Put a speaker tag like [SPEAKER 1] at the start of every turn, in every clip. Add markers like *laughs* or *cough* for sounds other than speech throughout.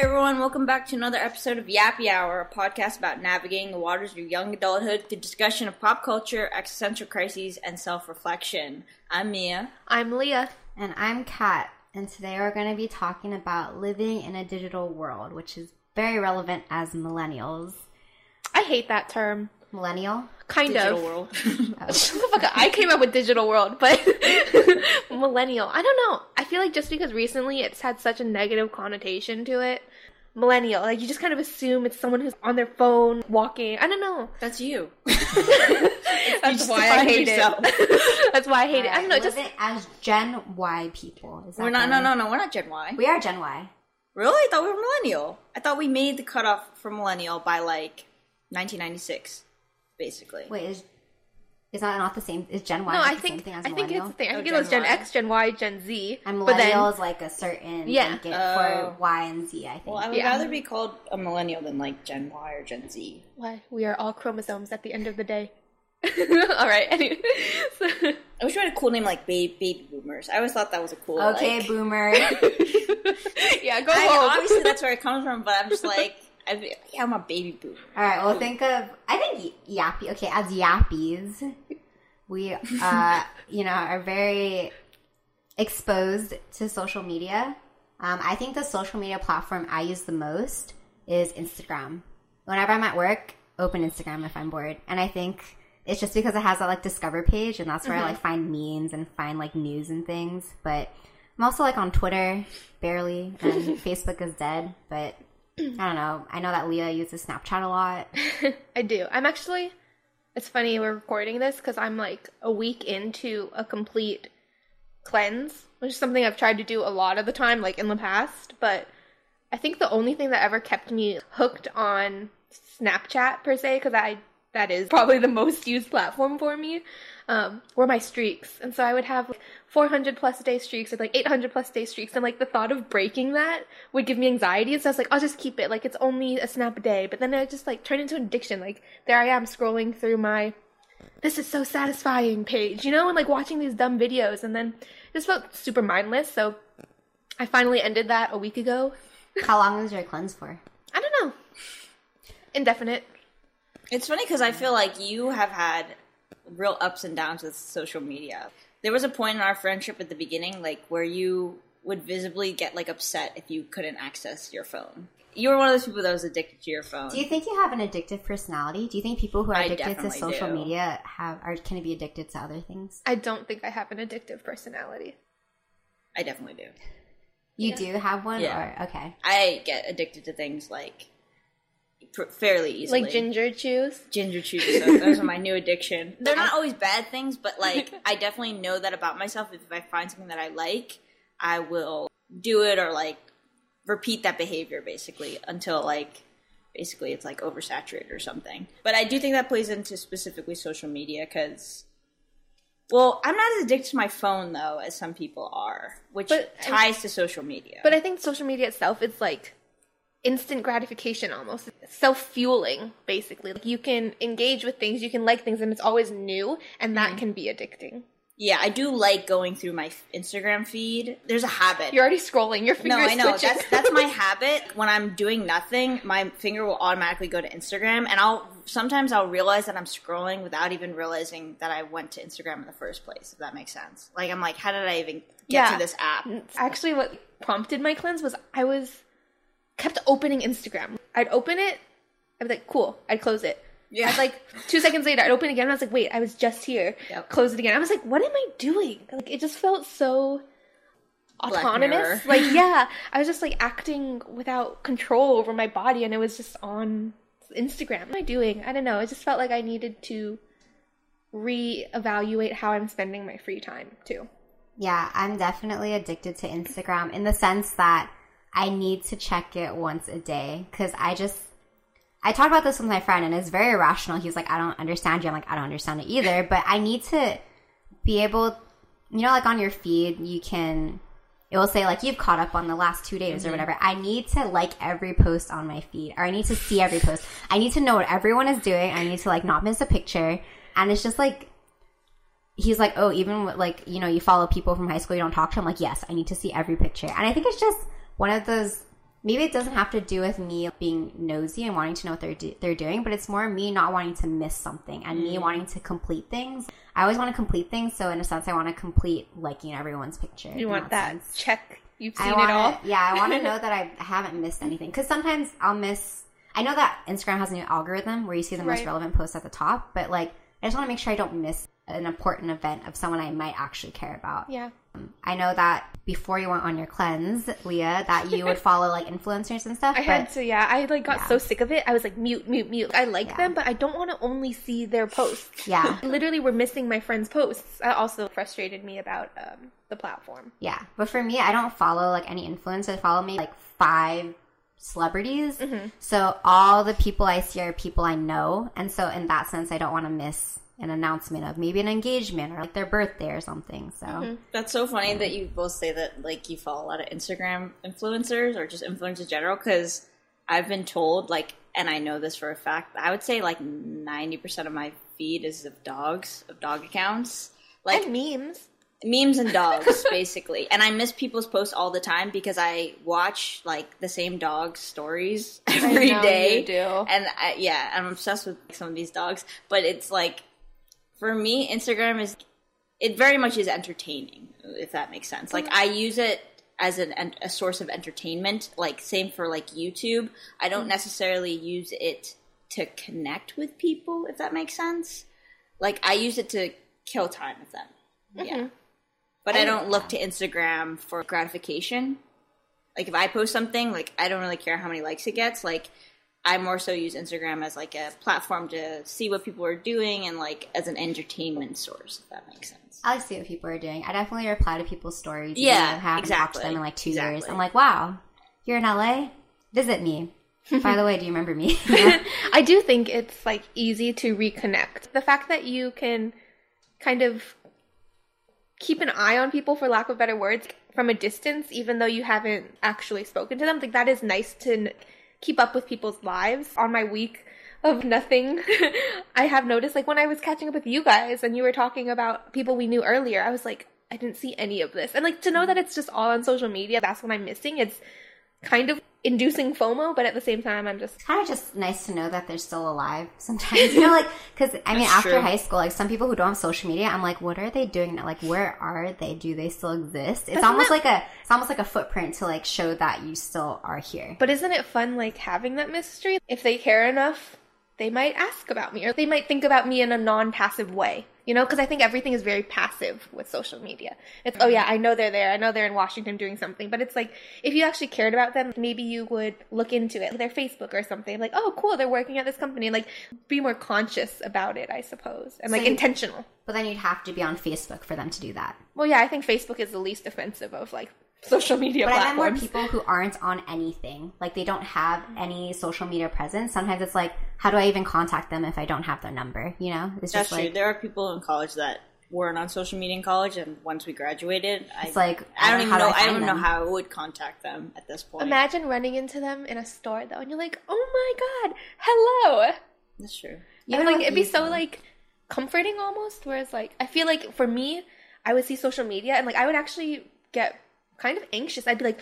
[SPEAKER 1] Hey everyone, welcome back to another episode of Yappie Hour, a podcast about navigating the waters of your young adulthood through discussion of pop culture, existential crises, and self reflection. I'm Mia.
[SPEAKER 2] I'm Leah.
[SPEAKER 3] And I'm Kat. And today we're going to be talking about living in a digital world, which is very relevant as millennials.
[SPEAKER 2] I hate that term.
[SPEAKER 3] Millennial?
[SPEAKER 2] Kind
[SPEAKER 1] Digital
[SPEAKER 2] of.
[SPEAKER 1] world. *laughs*
[SPEAKER 2] Fuck, I came up with digital world, but *laughs* millennial. I don't know. I feel like just because recently it's had such a negative connotation to it. Millennial, like you just kind of assume it's someone who's on their phone walking. I don't know.
[SPEAKER 1] That's you. *laughs*
[SPEAKER 2] That's why I hate
[SPEAKER 1] yourself.
[SPEAKER 2] it. *laughs* That's why I hate it. I don't know. Just
[SPEAKER 3] it as Gen Y people. Is that
[SPEAKER 1] We're not, no, no, no, we're not Gen Y.
[SPEAKER 3] We are Gen Y.
[SPEAKER 1] Really? I thought we were millennial. I thought we made the cutoff for millennial by like 1996, basically.
[SPEAKER 3] Wait, is is that not the same? Is Gen Y
[SPEAKER 2] no.
[SPEAKER 3] not
[SPEAKER 2] I
[SPEAKER 3] the
[SPEAKER 2] think
[SPEAKER 3] same thing as
[SPEAKER 2] I think it's the thing. I
[SPEAKER 1] Oh,
[SPEAKER 2] think it was
[SPEAKER 1] Gen
[SPEAKER 2] Gen
[SPEAKER 1] Y.
[SPEAKER 2] X, Gen Y, Gen Z.
[SPEAKER 3] and
[SPEAKER 2] but
[SPEAKER 3] millennial
[SPEAKER 2] then
[SPEAKER 3] is like a certain
[SPEAKER 2] Yeah.
[SPEAKER 3] blanket
[SPEAKER 1] Oh.
[SPEAKER 3] for Y and Z. I think.
[SPEAKER 1] Well, I would
[SPEAKER 2] Yeah.
[SPEAKER 1] rather be called a millennial than like Gen Y or Gen Z.
[SPEAKER 2] why we are all chromosomes at the end of the day. *laughs* all right. Anyway, so, *laughs*
[SPEAKER 1] I wish we had a cool name like baby, baby boomers. I always thought that was a cool.
[SPEAKER 3] okay,
[SPEAKER 1] like,
[SPEAKER 3] boomer. *laughs*
[SPEAKER 2] yeah, go
[SPEAKER 1] I,
[SPEAKER 2] home.
[SPEAKER 1] obviously that's where it comes from, but I'm just like, I, yeah, I'm a baby boomer.
[SPEAKER 3] All right, well, think of I think yappy. Okay, as yappies, we uh, *laughs* you know are very exposed to social media. Um, I think the social media platform I use the most is Instagram. Whenever I'm at work, open Instagram if I'm bored, and I think it's just because it has that like discover page, and that's where I like find memes and find like news and things. But I'm also like on Twitter, barely, and *laughs* Facebook is dead, but. I don't know. I know that Leah uses Snapchat a lot. *laughs*
[SPEAKER 2] I do. I'm actually. It's funny we're recording this because I'm like a week into a complete cleanse, which is something I've tried to do a lot of the time, like in the past. But I think the only thing that ever kept me hooked on Snapchat per se, because I that is probably the most used platform for me, um, were my streaks. And so I would have like 400 plus day streaks or like 800 plus day streaks, and like the thought of breaking that would give me anxiety. And so I was like, I'll just keep it. Like it's only a snap a day. But then it just like turned into an addiction. Like there I am scrolling through my this is so satisfying page, you know, and like watching these dumb videos, and then it just felt super mindless. So I finally ended that a week ago. *laughs*
[SPEAKER 3] How long was your cleanse for?
[SPEAKER 2] I don't know, indefinite.
[SPEAKER 1] It's funny because I feel like you have had real ups and downs with social media. There was a point in our friendship at the beginning, like where you would visibly get like upset if you couldn't access your phone. You were one of those people that was addicted to your phone.
[SPEAKER 3] Do you think you have an addictive personality? Do you think people who are
[SPEAKER 1] I
[SPEAKER 3] addicted to social
[SPEAKER 1] do.
[SPEAKER 3] media have are can be addicted to other things?
[SPEAKER 2] I don't think I have an addictive personality.
[SPEAKER 1] I definitely do.
[SPEAKER 3] You do have one,
[SPEAKER 1] Yeah.
[SPEAKER 3] or okay?
[SPEAKER 1] I get addicted to things like pr- fairly easily.
[SPEAKER 2] Like ginger chews.
[SPEAKER 1] ginger chews. So those are my new addiction. *laughs* They're not always bad things, but like I definitely know that about myself. If I find something that I like, I will do it or like repeat that behavior basically until like basically it's like oversaturated or something. But I do think that plays into specifically social media because. Well, I'm not as addicted to my phone though as some people are, which
[SPEAKER 2] But-
[SPEAKER 1] ties to social media.
[SPEAKER 2] But I think social media itself is like instant gratification almost. Self fueling, basically. Like you can engage with things, you can like things, and it's always new, and that mm-hmm. can be addicting.
[SPEAKER 1] yeah, I do like going through my Instagram feed. There's a habit.
[SPEAKER 2] You're already scrolling, your fingers.
[SPEAKER 1] No, I know. That's that's my *laughs* habit. When I'm doing nothing, my finger will automatically go to Instagram, and I'll sometimes I'll realize that I'm scrolling without even realizing that I went to Instagram in the first place. If that makes sense. Like I'm like, how did I even get
[SPEAKER 2] Yeah.
[SPEAKER 1] to this app?
[SPEAKER 2] Actually, what prompted my cleanse was I was kept opening Instagram. I'd open it, I'd be like, cool. I'd close it.
[SPEAKER 1] Yeah.
[SPEAKER 2] I'd like two seconds later, I'd open it again. And I was like, wait, I was just here.
[SPEAKER 1] Yep.
[SPEAKER 2] Close it again. I was like, what am I doing? Like, it just felt so autonomous. Like, yeah, *laughs* I was just like acting without control over my body, and it was just on Instagram. What am I doing? I don't know. It just felt like I needed to reevaluate how I'm spending my free time too.
[SPEAKER 3] Yeah, I'm definitely addicted to Instagram in the sense that I need to check it once a day because I just I talked about this with my friend and it's very irrational. He's like, I don't understand you. I'm like, I don't understand it either. But I need to be able, you know, like on your feed, you can it will say like you've caught up on the last two days or mm-hmm. whatever. I need to like every post on my feed or I need to see every post. I need to know what everyone is doing. I need to like not miss a picture. And it's just like he's like, oh, even with, like you know, you follow people from high school, you don't talk to them. Like, yes, I need to see every picture, and I think it's just one of those. Maybe it doesn't have to do with me being nosy and wanting to know what they're do- they're doing, but it's more me not wanting to miss something and me mm. wanting to complete things. I always want to complete things, so in a sense, I want to complete liking everyone's picture.
[SPEAKER 2] You want that check? You've seen
[SPEAKER 3] I
[SPEAKER 2] it all. *laughs*
[SPEAKER 3] Yeah, I want to know *laughs* that I haven't missed anything because sometimes I'll miss. I know that Instagram has a new algorithm where you see the most relevant posts at the top, but like I just want to make sure I don't miss an important event of someone I might actually care about.
[SPEAKER 2] Yeah.
[SPEAKER 3] I know that before you went on your cleanse, Leah, that you would follow like influencers and stuff.
[SPEAKER 2] I
[SPEAKER 3] but
[SPEAKER 2] had to, yeah. I like got
[SPEAKER 3] Yeah.
[SPEAKER 2] so sick of it. I was like, mute, mute, mute. I like
[SPEAKER 3] Yeah.
[SPEAKER 2] them, but I don't want to only see their posts.
[SPEAKER 3] Yeah. *laughs*
[SPEAKER 2] Literally, we're missing my friends' posts. That also frustrated me about um, the platform.
[SPEAKER 3] Yeah, but for me, I don't follow like any influencers. I follow maybe like five celebrities.
[SPEAKER 2] Mm-hmm.
[SPEAKER 3] So all the people I see are people I know, and so in that sense, I don't want to miss an announcement of maybe an engagement or like their birthday or something. So
[SPEAKER 2] Mm-hmm.
[SPEAKER 1] That's so funny that you both say that like you follow a lot of Instagram influencers or just influencers in general because I've been told like and I know this for a fact. I would say like ninety percent of my feed is of dogs, of dog accounts. Like
[SPEAKER 2] and memes.
[SPEAKER 1] memes and dogs *laughs* basically and i miss people's posts all the time because i watch like the same dog stories *laughs* every day.
[SPEAKER 2] know you do.
[SPEAKER 1] and I, yeah i'm obsessed with some of these dogs but it's like for me instagram is it very much is entertaining if that makes sense. Like i use it as an, a source of entertainment like same for like youtube. I don't mm-hmm. necessarily use it to connect with people if that makes sense. Like i use it to kill time with them. Mm-hmm. Yeah. But I don't look to Instagram for gratification. Like if I post something, like I don't really care how many likes it gets. Like I more so use Instagram as like a platform to see what people are doing and like as an entertainment source, if that makes sense.
[SPEAKER 3] I like to see what people are doing. I definitely reply to people's stories.
[SPEAKER 1] Yeah,
[SPEAKER 3] I haven't
[SPEAKER 1] exactly.
[SPEAKER 3] talked to them in like two years. I'm like, wow, you're in LA. Visit me. *laughs* By the way, do you remember me? *laughs*
[SPEAKER 2] I do think it's like easy to reconnect. The fact that you can kind of keep an eye on people, for lack of better words, from a distance, even though you haven't actually spoken to them, like that is nice to n- keep up with people's lives. On my week of nothing, *laughs* I have noticed, like when I was catching up with you guys and you were talking about people we knew earlier, I was like, I didn't see any of this. And like to know that it's just all on social media, that's what I'm missing. It's kind of inducing FOMO, but at the same time, I'm just
[SPEAKER 3] kind of just nice to know that they're still alive sometimes. *laughs* You know, like, because I mean,
[SPEAKER 1] That's
[SPEAKER 3] after
[SPEAKER 1] true.
[SPEAKER 3] high school, like, some people who don't have social media, I'm like, what are they doing now? Like, where are they? Do they still exist? It's almost like a, it's almost like a footprint to like show that you still are here.
[SPEAKER 2] But isn't it fun, like, having that mystery? If they care enough, they might ask about me, or they might think about me in a non passive way. You know, because I think everything is very passive with social media. It's, oh mm-hmm. yeah, I know they're there. I know they're in Washington doing something. But it's like, if you actually cared about them, maybe you would look into it, their Facebook or something. Like, oh, cool, they're working at this company. Like, be more conscious about it, I suppose. And like
[SPEAKER 3] So you-
[SPEAKER 2] intentional.
[SPEAKER 3] But then you'd have to be on Facebook for them to do that.
[SPEAKER 2] Well, yeah, I think Facebook is the least offensive of like social media
[SPEAKER 3] But I meant more people who aren't on anything. Like they don't have mm-hmm. any social media presence. Sometimes it's like, how do I even contact them if I don't have their number? You know, it's
[SPEAKER 1] That's
[SPEAKER 3] just
[SPEAKER 1] true.
[SPEAKER 3] like
[SPEAKER 1] There are people in college that weren't on social media in college, and once we graduated, I,
[SPEAKER 3] It's like,
[SPEAKER 1] I don't
[SPEAKER 3] how
[SPEAKER 1] even
[SPEAKER 3] do
[SPEAKER 1] know.
[SPEAKER 3] I
[SPEAKER 1] I, don't even know how I would contact them at this point.
[SPEAKER 2] Imagine running into them in a store though, and you're like, "Oh my god, hello!"
[SPEAKER 1] That's true.
[SPEAKER 2] And
[SPEAKER 3] Even
[SPEAKER 2] like it'd be so
[SPEAKER 3] though.
[SPEAKER 2] like comforting almost. Whereas like I feel like for me, I would see social media and like I would actually get kind of anxious. I'd be like,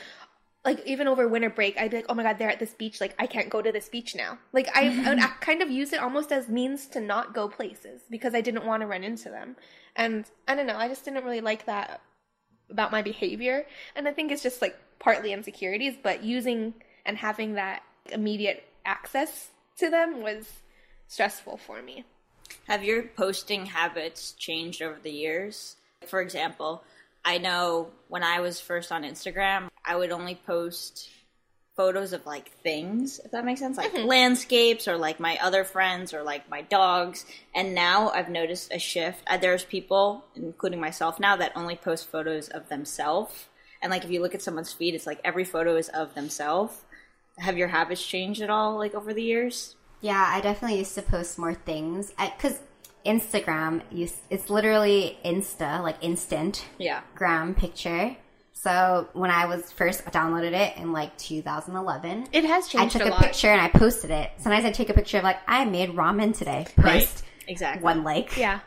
[SPEAKER 2] like even over winter break, I'd be like, oh my god, they're at this beach. Like I can't go to this beach now. Like I, I would mm-hmm. kind of use it almost as means to not go places because I didn't want to run into them. And I don't know, I just didn't really like that about my behavior. And I think it's just like partly insecurities, but using and having that immediate access to them was stressful for me.
[SPEAKER 1] Have your posting habits changed over the years? For example, I know when I was first on Instagram, I would only post photos of like things, if that makes sense, like landscapes or like my other friends or like my dogs. And now I've noticed a shift. Uh, There's people, including myself now, that only post photos of themselves. And like if you look at someone's feed, it's like every photo is of themselves. Have your habits changed at all, like over the years?
[SPEAKER 3] Yeah, I definitely used to post more things because Instagram, you, it's literally Insta, like instant
[SPEAKER 1] Yeah.
[SPEAKER 3] gram picture. So when I was first downloaded it in like 2011,
[SPEAKER 2] It has changed.
[SPEAKER 3] I took
[SPEAKER 2] a
[SPEAKER 3] a picture and I posted it. Sometimes I take a picture of like I made ramen today. Post
[SPEAKER 1] Exactly.
[SPEAKER 3] one like.
[SPEAKER 2] Yeah.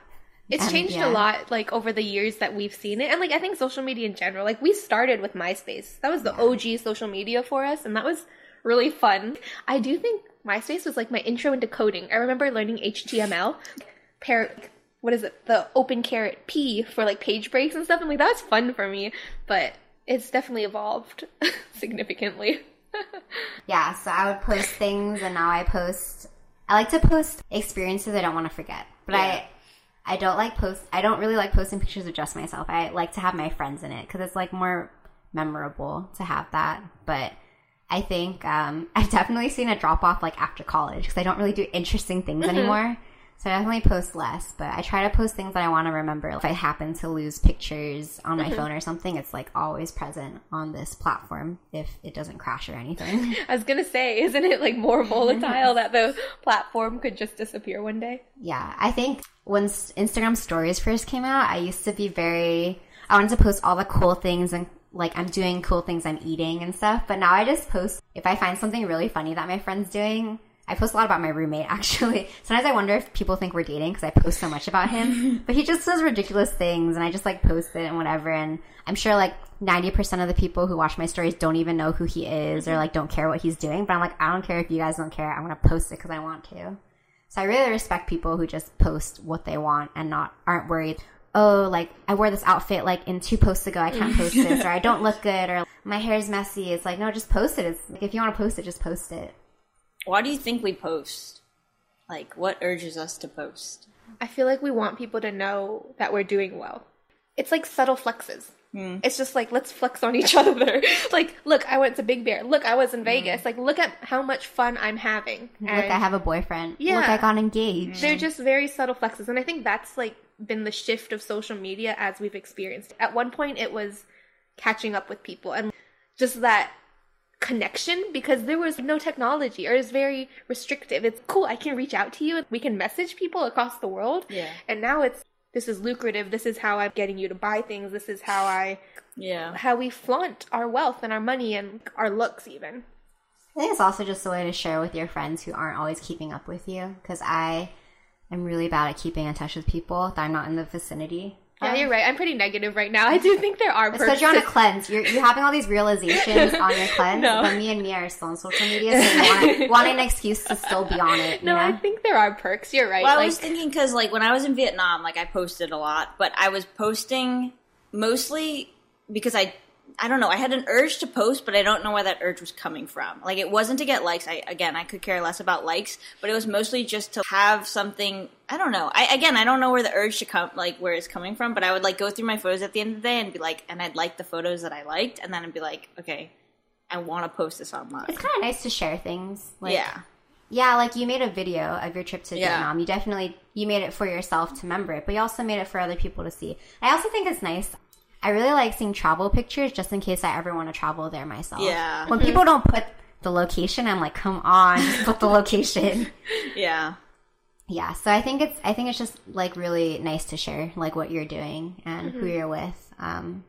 [SPEAKER 2] It's
[SPEAKER 3] And,
[SPEAKER 2] changed
[SPEAKER 3] yeah.
[SPEAKER 2] a lot like over the years that we've seen it. And like I think social media in general, like we started with MySpace. That was the OG social media for us and that was really fun. I do think MySpace was like my intro into coding. I remember learning HTML, pair what is it? The open caret P for like page breaks and stuff. And like that was fun for me, but it's definitely evolved *laughs* significantly. *laughs*
[SPEAKER 3] Yeah, so I would post things, and now I post. I like to post experiences I don't want to forget, but I, I don't like post. I don't really like posting pictures of just myself. I like to have my friends in it because it's like more memorable to have that. But I think um, *laughs* I've definitely seen a drop off like after college because I don't really do interesting things anymore. So I definitely post less, but I try to post things that I want to remember. If I happen to lose pictures on my mm-hmm. phone or something, it's like always present on this platform if it doesn't crash or anything. *laughs*
[SPEAKER 2] I was gonna say, isn't it like more volatile that the platform could just disappear one day?
[SPEAKER 3] Yeah, I think when Instagram stories first came out, I used to be very, I wanted to post all the cool things and like I'm doing cool things I'm eating and stuff. But now I just post, if I find something really funny that my friend's doing, I post a lot about my roommate *laughs* actually. Sometimes I wonder if people think we're dating because I post so much about him. *laughs* but he just does ridiculous things and I just like post it and whatever. And I'm sure like 90% of the people who watch my stories don't even know who he is or like don't care what he's doing. But I'm like, I don't care if you guys don't care. I'm going to post it because I want to. So I really respect people who just post what they want and not aren't worried. Oh, like I wore this outfit like in two posts ago. I can't post this, or *laughs* I don't look good, or my hair's messy. It's like no, just post it. It's like if you want to post it, just post it.
[SPEAKER 1] Why do you think we post? Like, what urges us to post?
[SPEAKER 2] I feel like we want people to know that we're doing well. It's like subtle flexes. Hmm. It's just like let's flex on each *laughs* other. like, look, I went to Big Bear. Look, I was in hmm. Vegas. Like, look at how much fun I'm having.
[SPEAKER 3] Look, I have a boyfriend.
[SPEAKER 2] Yeah.
[SPEAKER 3] Look, I got engaged.
[SPEAKER 2] they're just very subtle flexes, and I think that's like been the shift of social media as we've experienced. At one point, it was catching up with people and just that connection because there was no technology or it's very restrictive. It's cool. I can reach out to you. We can message people across the world.
[SPEAKER 1] Yeah.
[SPEAKER 2] And now it's this is lucrative. This is how I'm getting you to buy things. This is how I
[SPEAKER 1] Yeah.
[SPEAKER 2] how we flaunt our wealth and our money and our looks even.
[SPEAKER 3] I think it's also just a way to share with your friends who aren't always keeping up with you. Because I am really bad at keeping in touch with people that I'm not in the vicinity.
[SPEAKER 2] Yeah, you're um, right. I'm pretty negative right now. I do think there are
[SPEAKER 3] It's
[SPEAKER 2] perks.
[SPEAKER 3] because you're on a *laughs* cleanse. You're, you're having all these realizations on your *laughs* cleanse,
[SPEAKER 2] No.
[SPEAKER 3] but me and me are still on social media, so you want, want an excuse to still be on it. *laughs* You
[SPEAKER 2] no,
[SPEAKER 3] know?
[SPEAKER 2] I think there are perks. You're right.
[SPEAKER 1] Well, I was thinking because, like, when I was in Vietnam, like, I posted a lot, but I was posting mostly because I, I don't know, I had an urge to post, but I don't know where that urge was coming from. Like, it wasn't to get likes. I again, I could care less about likes, but it was mostly just to have something. I don't know. I again, I don't know where the urge to come, like, where it's coming from. But I would like go through my photos at the end of the day and be like, and I'd like the photos that I liked, and then I'd be like, okay, I want to post this online.
[SPEAKER 3] It's kind of nice to share things. Like,
[SPEAKER 1] yeah.
[SPEAKER 3] Yeah, like you made a video of your trip to
[SPEAKER 1] Yeah.
[SPEAKER 3] Vietnam. You definitely you made it for yourself to remember it, but you also made it for other people to see. I also think it's nice. I really like seeing travel pictures just in case I ever want to travel there myself.
[SPEAKER 1] Yeah.
[SPEAKER 3] When mm-hmm. people don't put the location, I'm like, come on, put the location. *laughs*
[SPEAKER 1] Yeah.
[SPEAKER 3] Yeah, so I think it's I think it's just like really nice to share like what you're doing and who mm-hmm. you're with. Um,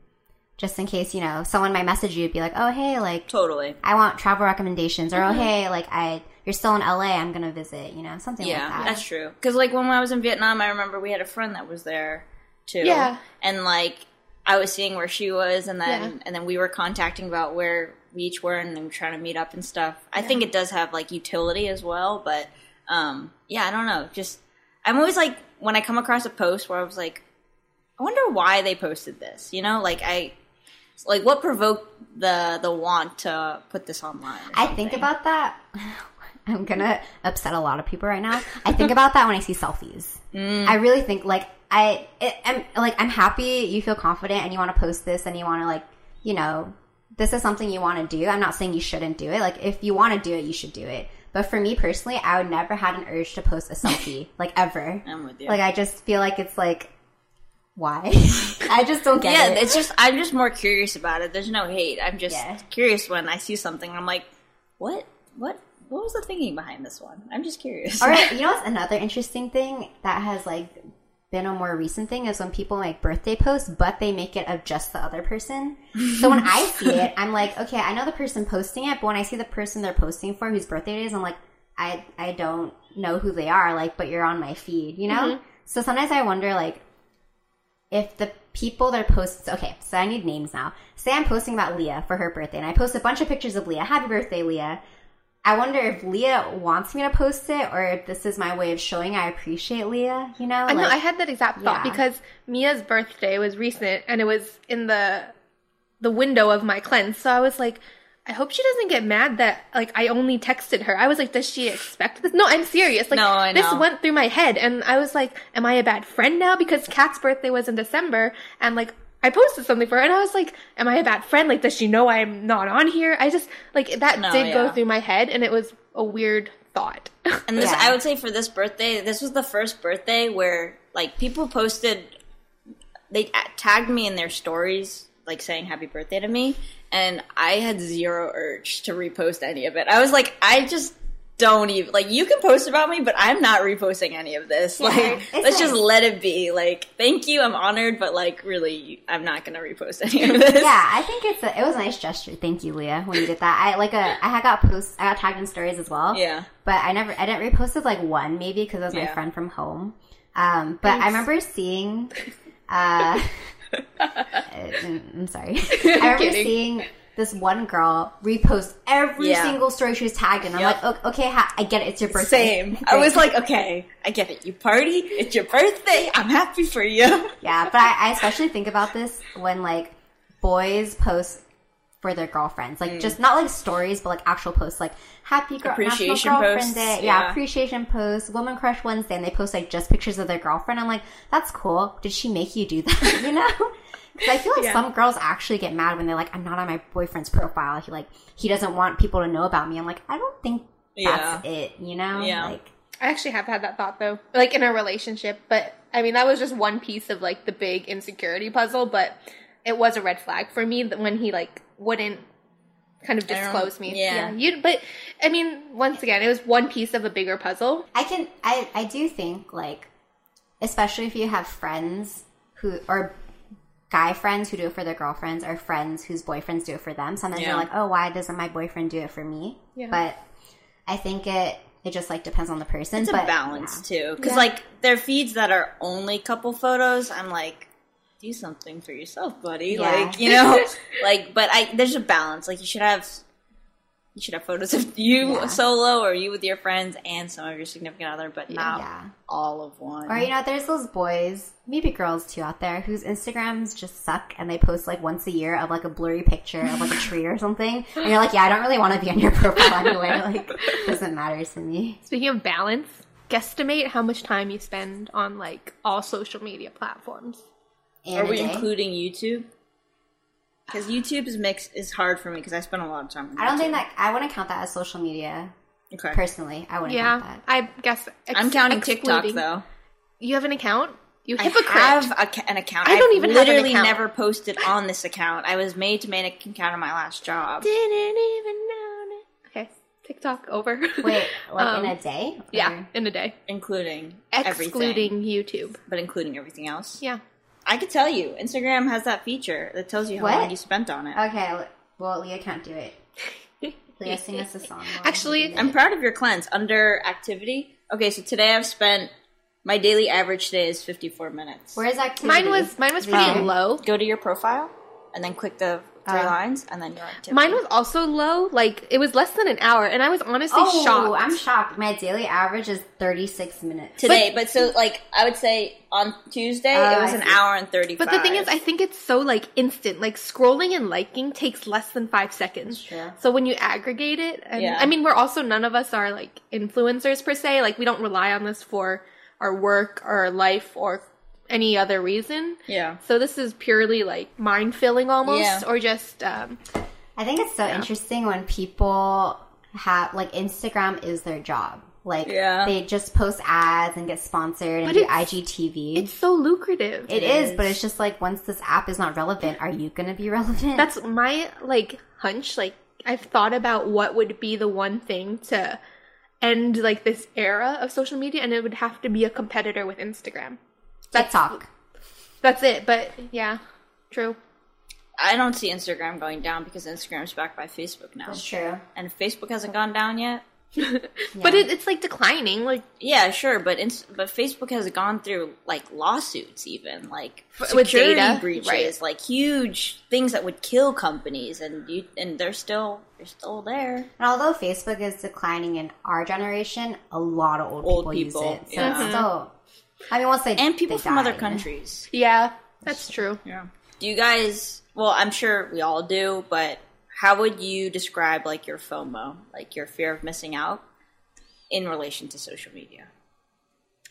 [SPEAKER 3] just in case you know someone might message you, be like, oh hey, like
[SPEAKER 1] Totally.
[SPEAKER 3] I want travel recommendations, or oh mm-hmm. hey, like I you're still in LA, I'm gonna visit, you know, something
[SPEAKER 1] Yeah,
[SPEAKER 3] like that.
[SPEAKER 1] that's true. Because like when I was in Vietnam, I remember we had a friend that was there too.
[SPEAKER 2] Yeah.
[SPEAKER 1] and like I was seeing where she was, and then
[SPEAKER 2] Yeah.
[SPEAKER 1] and then we were contacting about where we each were and then we're trying to meet up and stuff. I think it does have like utility as well, but um, yeah, I don't know. Just I'm always like when I come across a post where I was like, I wonder why they posted this. You know, like I like what provoked the the want to put this online.
[SPEAKER 3] I think about that. *laughs* I'm gonna upset a lot of people right now. I think about that when I see selfies. I really think like I, it, I'm like I'm happy you feel confident and you want to post this and you want to like you know this is something you want to do. I'm not saying you shouldn't do it. Like if you want to do it, you should do it. But for me personally, I would never had an urge to post a selfie *laughs* like ever.
[SPEAKER 1] I'm with you.
[SPEAKER 3] Like I just feel like it's like why? *laughs* I just don't get
[SPEAKER 1] yeah,
[SPEAKER 3] it.
[SPEAKER 1] it's just I'm just more curious about it. There's no hate. I'm just
[SPEAKER 3] Yeah.
[SPEAKER 1] curious when I see something. I'm like, what, what, what was the thinking behind this one? I'm just curious.
[SPEAKER 3] All right, *laughs* you know what's another interesting thing that has like been a more recent thing is when people make birthday posts, but they make it of just the other person. So when I see it, *laughs* I'm like, okay, I know the person posting it, but when I see the person they're posting for whose birthday it is, I'm like, I I don't know who they are, like, but you're on my feed, you know? Mm-hmm. So sometimes I wonder, like, if the people that are posting, okay, so I need names now. Say I'm posting about Leah for her birthday, and I post a bunch of pictures of Leah. Happy birthday, Leah. I wonder if Leah wants me to post it, or if this is my way of showing I appreciate Leah. You know,
[SPEAKER 2] I know I had that exact thought
[SPEAKER 3] Yeah.
[SPEAKER 2] because Mia's birthday was recent and it was in the the window of my cleanse. So I was like, I hope she doesn't get mad that like I only texted her. I was like, does she expect this? No, I'm serious. Like
[SPEAKER 1] No, I
[SPEAKER 2] this went through my head and I was like, am I a bad friend now because Kat's birthday was in December and like I posted something for her and I was like, am I a bad friend? Like does she know I'm not on here? I just like that
[SPEAKER 1] No,
[SPEAKER 2] did go through my head and it was a weird thought. *laughs*
[SPEAKER 1] And this,
[SPEAKER 3] Yeah.
[SPEAKER 1] I would say for this birthday, this was the first birthday where like people posted, they tagged me in their stories, like saying happy birthday to me, and I had zero urge to repost any of it. I was like, I just don't even like you can post about me, but I'm not reposting any of this. like, let's just let it be. Like, thank you, I'm honored, but like, really, I'm not gonna repost any of this.
[SPEAKER 3] yeah, I think it's a, it was a nice gesture. Thank you, Leah, when you did that. I like a I had got posts, I got tagged in stories as well.
[SPEAKER 1] Yeah.
[SPEAKER 3] but I never I didn't repost it like one maybe because it was my
[SPEAKER 1] Yeah. friend
[SPEAKER 3] friend from home. Um, but I remember seeing. Uh, *laughs* *laughs* I'm sorry. I remember seeing this one girl reposts every
[SPEAKER 1] Yeah.
[SPEAKER 3] single story she was tagged in. I'm
[SPEAKER 1] Yep.
[SPEAKER 3] like, okay, ha- I get it. It's your birthday.
[SPEAKER 1] Same. *laughs* I was like, okay, I get it. You party. It's your birthday. I'm happy for you. *laughs*
[SPEAKER 3] Yeah, but I, I especially think about this when like boys post for their girlfriends, like mm. just not like stories, but like actual posts, like Happy Girl
[SPEAKER 1] Appreciation
[SPEAKER 3] National Girlfriend
[SPEAKER 1] posts,
[SPEAKER 3] Day, yeah.
[SPEAKER 1] yeah.
[SPEAKER 3] appreciation posts, Woman Crush Wednesday, and they post like just pictures of their girlfriend. I'm like, that's cool. Did she make you do that? *laughs* You know? Because I feel like
[SPEAKER 2] Yeah.
[SPEAKER 3] some girls actually get mad when they're like, I'm not on my boyfriend's profile. He like he doesn't want people to know about me. I'm like, I don't think that's it. You know?
[SPEAKER 1] Yeah.
[SPEAKER 3] Like
[SPEAKER 2] I actually have had that thought though, like in a relationship. But I mean, that was just one piece of like the big insecurity puzzle. But it was a red flag for me that when he like wouldn't kind of disclose me.
[SPEAKER 1] yeah.
[SPEAKER 2] You, but I mean, once again, it was one piece of a bigger puzzle.
[SPEAKER 3] I can I I do think like especially if you have friends who or guy friends who do it for their girlfriends or friends whose boyfriends do it for them. Sometimes
[SPEAKER 1] Yeah.
[SPEAKER 3] you're like, "Oh, why doesn't my boyfriend do it for me?"
[SPEAKER 2] Yeah.
[SPEAKER 3] But I think it it just like depends on the person.
[SPEAKER 1] It's a
[SPEAKER 3] but
[SPEAKER 1] balance too, because
[SPEAKER 3] Yeah.
[SPEAKER 1] like there are feeds that are only couple photos. I'm like, do something for yourself, buddy.
[SPEAKER 3] Yeah.
[SPEAKER 1] Like you know, *laughs* like but I there's a balance. Like you should have. You should have photos of you
[SPEAKER 3] Yeah.
[SPEAKER 1] solo or you with your friends and some of your significant other, but not
[SPEAKER 3] Yeah.
[SPEAKER 1] all of one.
[SPEAKER 3] Or you know, there's those boys, maybe girls too out there, whose Instagrams just suck, and they post like once a year of like a blurry picture of like a tree or something, *laughs* and you're like, yeah, I don't really want to be on your *laughs* profile anyway. Like, doesn't matter to me.
[SPEAKER 2] Speaking of balance, guesstimate how much time you spend on like all social media platforms.
[SPEAKER 3] In
[SPEAKER 1] Are we
[SPEAKER 3] day.
[SPEAKER 1] including YouTube? Because YouTube is mix is hard for me because I spend a lot of time. On
[SPEAKER 3] I don't
[SPEAKER 1] YouTube.
[SPEAKER 3] think that I wouldn't count that as social media
[SPEAKER 1] Okay.
[SPEAKER 3] personally. I wouldn't
[SPEAKER 2] Yeah,
[SPEAKER 3] count that.
[SPEAKER 2] I guess ex-
[SPEAKER 1] I'm counting TikTok though.
[SPEAKER 2] You have an account? You hypocrite.
[SPEAKER 1] I have a, an account.
[SPEAKER 2] I don't
[SPEAKER 1] I've
[SPEAKER 2] even have an
[SPEAKER 1] literally never posted on this account. I was made to make an account on my last job.
[SPEAKER 2] Didn't even know it. Okay, TikTok over.
[SPEAKER 3] Wait, like *laughs*
[SPEAKER 2] Um,
[SPEAKER 3] in a day? Or-
[SPEAKER 2] yeah, in a day,
[SPEAKER 1] including
[SPEAKER 2] excluding
[SPEAKER 1] everything,
[SPEAKER 2] YouTube.
[SPEAKER 1] but including everything else.
[SPEAKER 2] Yeah,
[SPEAKER 1] I could tell you, Instagram has that feature that tells you how
[SPEAKER 3] What?
[SPEAKER 1] long you spent on it.
[SPEAKER 3] Okay, well, Leah can't do it. *laughs* Leah, sing us a song.
[SPEAKER 2] Actually,
[SPEAKER 1] I'm proud of your cleanse under activity. Okay, so today I've spent my daily average today is 54 minutes.
[SPEAKER 3] Where's activity?
[SPEAKER 2] mine was mine was pretty
[SPEAKER 3] Okay.
[SPEAKER 2] low.
[SPEAKER 1] Go to your profile and then click the three
[SPEAKER 3] Uh,
[SPEAKER 1] lines, and then you're tipsy.
[SPEAKER 2] Mine was also low. Like it was less than an hour, and I was honestly
[SPEAKER 3] Oh,
[SPEAKER 2] shocked.
[SPEAKER 3] I'm shocked. My daily average is 36 minutes.
[SPEAKER 1] today, but, so like I would say on Tuesday
[SPEAKER 3] Oh,
[SPEAKER 1] it was
[SPEAKER 3] I
[SPEAKER 1] an
[SPEAKER 3] see.
[SPEAKER 1] hour and thirty.
[SPEAKER 2] But the thing is, I think it's so like instant. Like scrolling and liking takes less than five seconds.
[SPEAKER 3] true.
[SPEAKER 2] So when you aggregate it, and
[SPEAKER 1] Yeah.
[SPEAKER 2] I mean, we're also none of us are like influencers per se. Like we don't rely on this for our work or our life or any other reason.
[SPEAKER 1] yeah.
[SPEAKER 2] So this is purely like mind filling almost,
[SPEAKER 1] Yeah.
[SPEAKER 2] or just um,
[SPEAKER 3] I think it's so interesting when people have like Instagram is their job. Like
[SPEAKER 1] Yeah.
[SPEAKER 3] they just post ads and get sponsored and
[SPEAKER 2] But
[SPEAKER 3] do IGTV.
[SPEAKER 2] it's so lucrative.
[SPEAKER 3] it is, but it's just like once this app is not relevant, are you going to be relevant?
[SPEAKER 2] That's my like hunch. Like I've thought about what would be the one thing to end like this era of social media, and it would have to be a competitor with Instagram.
[SPEAKER 3] TikTok.
[SPEAKER 2] That's it. But yeah, true.
[SPEAKER 1] I don't see Instagram going down because Instagram's backed by Facebook now,
[SPEAKER 3] That's true.
[SPEAKER 1] and if Facebook hasn't gone down yet. *laughs*
[SPEAKER 2] But it, it's like declining. Like
[SPEAKER 1] Yeah, sure, but ins- but Facebook has gone through like lawsuits, even like
[SPEAKER 2] with
[SPEAKER 1] security
[SPEAKER 2] data,
[SPEAKER 1] breaches,
[SPEAKER 2] right.
[SPEAKER 1] like huge things that would kill companies, and you and they're still they're still there.
[SPEAKER 3] And although Facebook is declining in our generation, a lot of old,
[SPEAKER 1] Old
[SPEAKER 3] people,
[SPEAKER 1] people,
[SPEAKER 3] use it. So
[SPEAKER 1] yeah.
[SPEAKER 3] it's still. I mean, once they
[SPEAKER 1] And people
[SPEAKER 3] they
[SPEAKER 1] from other countries.
[SPEAKER 2] yeah, that's true.
[SPEAKER 1] Yeah. Do you guys? Well, I'm sure we all do, but how would you describe like your FOMO, like your fear of missing out, in relation to social media?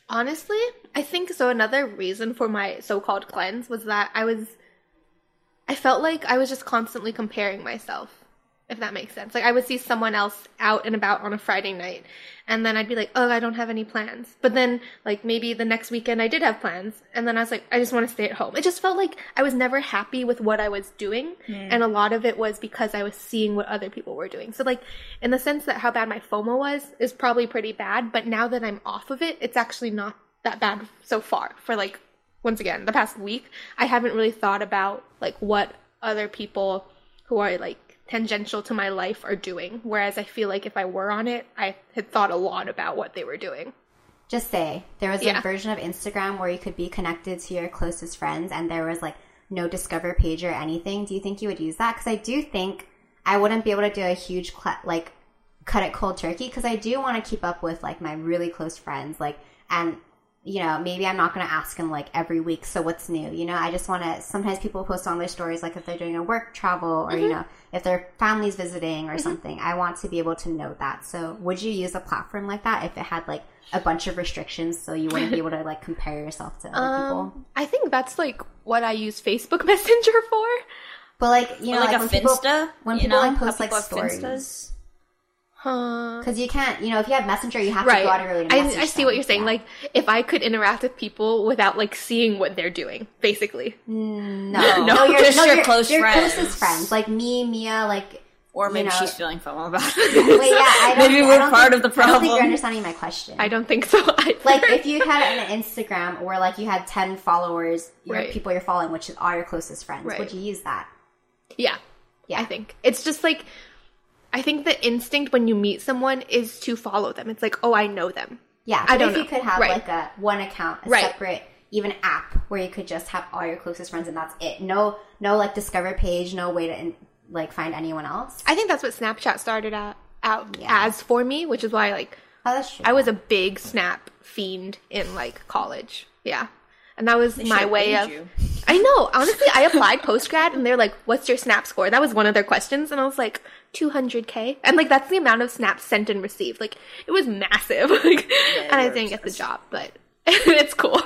[SPEAKER 2] Honestly, I think so. Another reason for my so-called cleanse was that I was, I felt like I was just constantly comparing myself, if that makes sense. Like I would see someone else out and about on a Friday night, and then I'd be like, oh, I don't have any plans. But then, like maybe the next weekend I did have plans, and then I was like, I just want to stay at home. It just felt like I was never happy with what I was doing, and a lot of it was because I was seeing what other people were doing. So like, in the sense that how bad my FOMO was is probably pretty bad, but now that I'm off of it, it's actually not that bad so far. For like, once again, the past week, I haven't really thought about like what other people who are like tangential to my life are doing. Whereas I feel like if I were on it, I had thought a lot about what they were doing.
[SPEAKER 3] Just say there was
[SPEAKER 2] Yeah.
[SPEAKER 3] a version of Instagram where you could be connected to your closest friends, and there was like no discover page or anything. Do you think you would use that? Because I do think I wouldn't be able to do a huge cl- like cut it cold turkey because I do want to keep up with like my really close friends, like and you know maybe I'm not going to ask them like every week. So what's new? You know, I just want to. Sometimes people post on their stories like if they're doing a work travel or you know if their family's visiting or something. I want to be able to know that. So would you use a platform like that if it had like a bunch of restrictions so you wouldn't be able to like compare yourself to other people?
[SPEAKER 2] Um, I think that's like what I use Facebook *laughs* Messenger for.
[SPEAKER 3] But like you
[SPEAKER 1] Or
[SPEAKER 3] know,
[SPEAKER 1] like,
[SPEAKER 3] like,
[SPEAKER 1] a
[SPEAKER 3] when people
[SPEAKER 1] Finsta,
[SPEAKER 3] when
[SPEAKER 1] you
[SPEAKER 3] people
[SPEAKER 1] know?
[SPEAKER 3] like post like stories.
[SPEAKER 1] Finstas?
[SPEAKER 2] Huh.
[SPEAKER 3] Because you can't, you know, if you have Messenger, you have to go out of your way to
[SPEAKER 2] I,
[SPEAKER 3] message
[SPEAKER 2] I see what you're saying.
[SPEAKER 3] Yeah.
[SPEAKER 2] Like, if I could interact with people without like seeing what they're doing, basically.
[SPEAKER 3] Mm, *laughs* no,
[SPEAKER 1] No,
[SPEAKER 3] your,
[SPEAKER 1] just
[SPEAKER 3] no,
[SPEAKER 1] your
[SPEAKER 3] your
[SPEAKER 1] close
[SPEAKER 3] your
[SPEAKER 1] friends.
[SPEAKER 3] closest friends, like me, Mia, like.
[SPEAKER 1] Or
[SPEAKER 3] you
[SPEAKER 1] maybe
[SPEAKER 3] know-
[SPEAKER 1] she's feeling FOMO about *laughs* it.
[SPEAKER 3] Wait,
[SPEAKER 1] it.
[SPEAKER 3] yeah, I don't,
[SPEAKER 1] Maybe we're
[SPEAKER 3] don't
[SPEAKER 1] part
[SPEAKER 3] think-
[SPEAKER 1] of the problem.
[SPEAKER 3] I don't think you're understanding my question.
[SPEAKER 2] I don't think so. Either.
[SPEAKER 3] like if you had an Instagram where like you had ten followers, your
[SPEAKER 2] Right.
[SPEAKER 3] people you're following, which are your closest friends,
[SPEAKER 2] Right.
[SPEAKER 3] would you use that?
[SPEAKER 2] Yeah.
[SPEAKER 3] Yeah.
[SPEAKER 2] I think. It's just like I think the instinct when you meet someone is to follow them. It's like, oh, I know them.
[SPEAKER 3] Yeah,
[SPEAKER 2] I
[SPEAKER 3] but
[SPEAKER 2] don't
[SPEAKER 3] if you
[SPEAKER 2] know.
[SPEAKER 3] could have
[SPEAKER 2] Right.
[SPEAKER 3] like a one account, a
[SPEAKER 2] Right.
[SPEAKER 3] separate even app where you could just have all your closest friends and that's it. No, no like discover page, no way to in, like find anyone else.
[SPEAKER 2] I think that's what Snapchat started out, out
[SPEAKER 3] Yeah.
[SPEAKER 2] as for me, which is why like
[SPEAKER 3] Oh, that's true.
[SPEAKER 2] I was a big Snap fiend in like college. Yeah. And that was my
[SPEAKER 1] should've
[SPEAKER 2] way
[SPEAKER 1] paid
[SPEAKER 2] of
[SPEAKER 1] you.
[SPEAKER 2] I know. Honestly, I applied post grad and they're like, "What's your Snap score?" That was one of their questions, and I was like, "200k," and like that's the amount of snaps sent and received. Like it was massive, *laughs* like, and I didn't get the job, but *laughs* it's cool.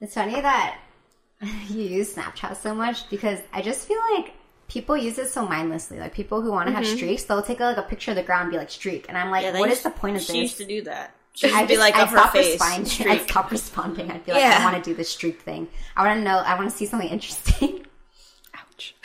[SPEAKER 3] It's funny that *laughs* you use Snapchat so much because I just feel like people use it so mindlessly. Like people who want to
[SPEAKER 2] Mm-hmm.
[SPEAKER 3] have streaks, they'll take like a picture of the ground and be like streak, and I'm like,
[SPEAKER 1] Yeah,
[SPEAKER 3] what is the point of
[SPEAKER 1] She
[SPEAKER 3] this?
[SPEAKER 1] used to do that. Used
[SPEAKER 3] I
[SPEAKER 1] be
[SPEAKER 3] just,
[SPEAKER 1] like
[SPEAKER 3] I
[SPEAKER 1] of her
[SPEAKER 3] stopped
[SPEAKER 1] face.
[SPEAKER 3] responding. I stopped responding. I feel like
[SPEAKER 1] Yeah.
[SPEAKER 3] I want to do the streak thing. I want to know. I want to see something interesting. *laughs*
[SPEAKER 2] Ouch. *laughs*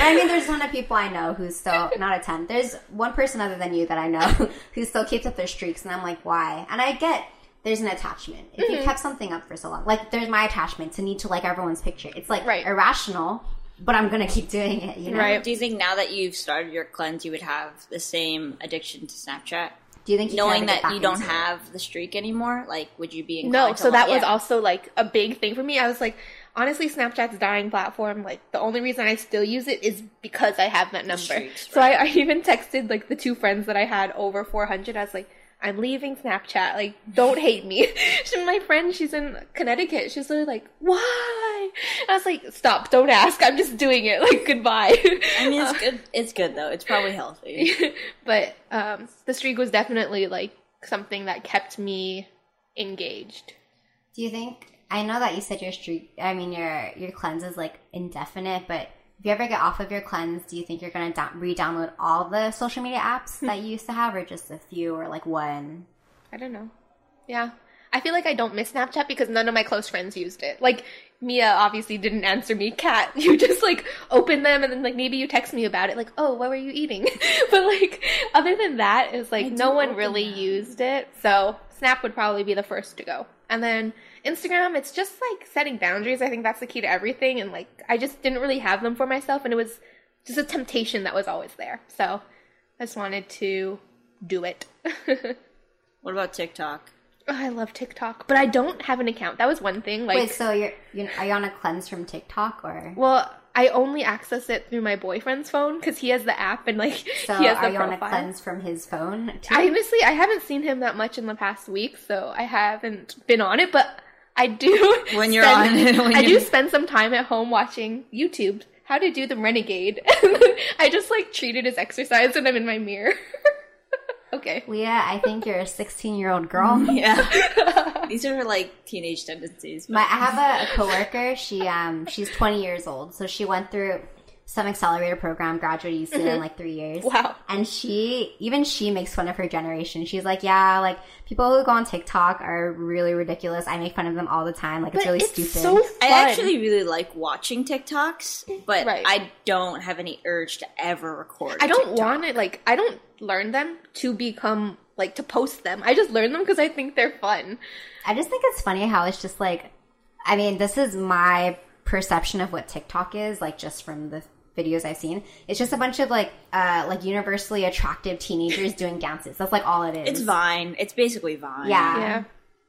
[SPEAKER 3] I mean, there's one of people I know who's still not a ten. There's one person other than you that I know *laughs* who still keeps up their streaks, and I'm like, why? And I get there's an attachment. If
[SPEAKER 2] Mm-hmm.
[SPEAKER 3] you kept something up for so long, like there's my attachment to need to like everyone's picture. It's like
[SPEAKER 2] Right.
[SPEAKER 3] irrational, but I'm gonna keep doing it. You know?
[SPEAKER 2] Right.
[SPEAKER 1] Do you think now that you've started your cleanse, you would have the same addiction to Snapchat?
[SPEAKER 3] Do you think you
[SPEAKER 1] Knowing
[SPEAKER 3] try to get
[SPEAKER 1] that you don't
[SPEAKER 3] into it?
[SPEAKER 1] have the streak anymore, like, would you be
[SPEAKER 2] No, so that
[SPEAKER 1] like,
[SPEAKER 2] was
[SPEAKER 1] yeah.
[SPEAKER 2] also like a big thing for me. I was like, honestly, Snapchat's dying platform. Like the only reason I still use it is because I have that number.
[SPEAKER 1] streaks,
[SPEAKER 2] so I, I even texted like the two friends that I had over 400. I was like, I'm leaving Snapchat. Like, don't hate me. *laughs* She- my friend, she's in Connecticut. She's literally like, why? I was like, stop, don't ask. I'm just doing it. *laughs* Like, goodbye.
[SPEAKER 1] I mean, it's good. It's good though. It's probably healthy. *laughs*
[SPEAKER 2] but um, the streak was definitely like something that kept me engaged.
[SPEAKER 3] Do you think? I know that you said your streak. I mean, your your cleanse is like indefinite, but if you ever get off of your cleanse, do you think you're gonna down, re-download all the social media apps hmm. that you used to have, or just a few, or like one?
[SPEAKER 2] I don't know. Yeah. I feel like I don't miss Snapchat because none of my close friends used it. Like Mia obviously didn't answer me. Kat, *laughs* you just like open them and then like maybe you text me about it. Like, oh, what were you eating? *laughs* but like other than that, it's like no one really used it. So Snap would probably be the first to go. And then Instagram, it's just like setting boundaries. I think that's the key to everything. And like I just didn't really have them for myself, and it was just a temptation that was always there. So I just wanted to do it. *laughs*
[SPEAKER 1] What about TikTok?
[SPEAKER 2] Oh, I love TikTok, but I don't have an account. That was one thing. Like,
[SPEAKER 3] Wait, so you're, you're are you on a cleanse from TikTok, or
[SPEAKER 2] well, I only access it through my boyfriend's phone because he has the app and like *laughs*
[SPEAKER 3] so
[SPEAKER 2] he has
[SPEAKER 3] are
[SPEAKER 2] the
[SPEAKER 3] you on a
[SPEAKER 2] profile.
[SPEAKER 3] cleanse from his phone? Too?
[SPEAKER 2] I honestly, I haven't seen him that much in the past week, so I haven't been on it. But I do *laughs*
[SPEAKER 1] When you're
[SPEAKER 2] spend-
[SPEAKER 1] on it, when
[SPEAKER 2] I do
[SPEAKER 1] you're-
[SPEAKER 2] spend some time at home watching YouTube. How to do the renegade. *laughs* I just like treat it as exercise when I'm in my mirror. *laughs* okay.
[SPEAKER 3] Leah, I think you're a 16 year old girl.
[SPEAKER 1] Yeah. These are like teenage tendencies.
[SPEAKER 3] My, I have a, a coworker. She um she's 20 years old, so she went through some accelerator program, graduated UC in mm-hmm. like three years.
[SPEAKER 2] Wow.
[SPEAKER 3] And she even she makes fun of her generation. She's like, yeah, like people who go on TikTok are really ridiculous. I make fun of them all the time. Like it's really
[SPEAKER 2] it's
[SPEAKER 3] stupid.
[SPEAKER 2] so fun.
[SPEAKER 1] I actually really like watching TikToks, but
[SPEAKER 2] Right.
[SPEAKER 1] I don't have any urge to ever record.
[SPEAKER 2] I don't
[SPEAKER 1] TikTok.
[SPEAKER 2] want it. Like I don't learn them to become like to post them. I just learn them because I think they're fun.
[SPEAKER 3] I just think it's funny how it's just like, I mean, this is my perception of what TikTok is, like just from the videos I've seen. It's just a bunch of like, uh, like universally attractive teenagers doing dances. That's like all it is.
[SPEAKER 1] It's Vine. It's basically Vine.
[SPEAKER 3] Yeah.
[SPEAKER 2] Yeah.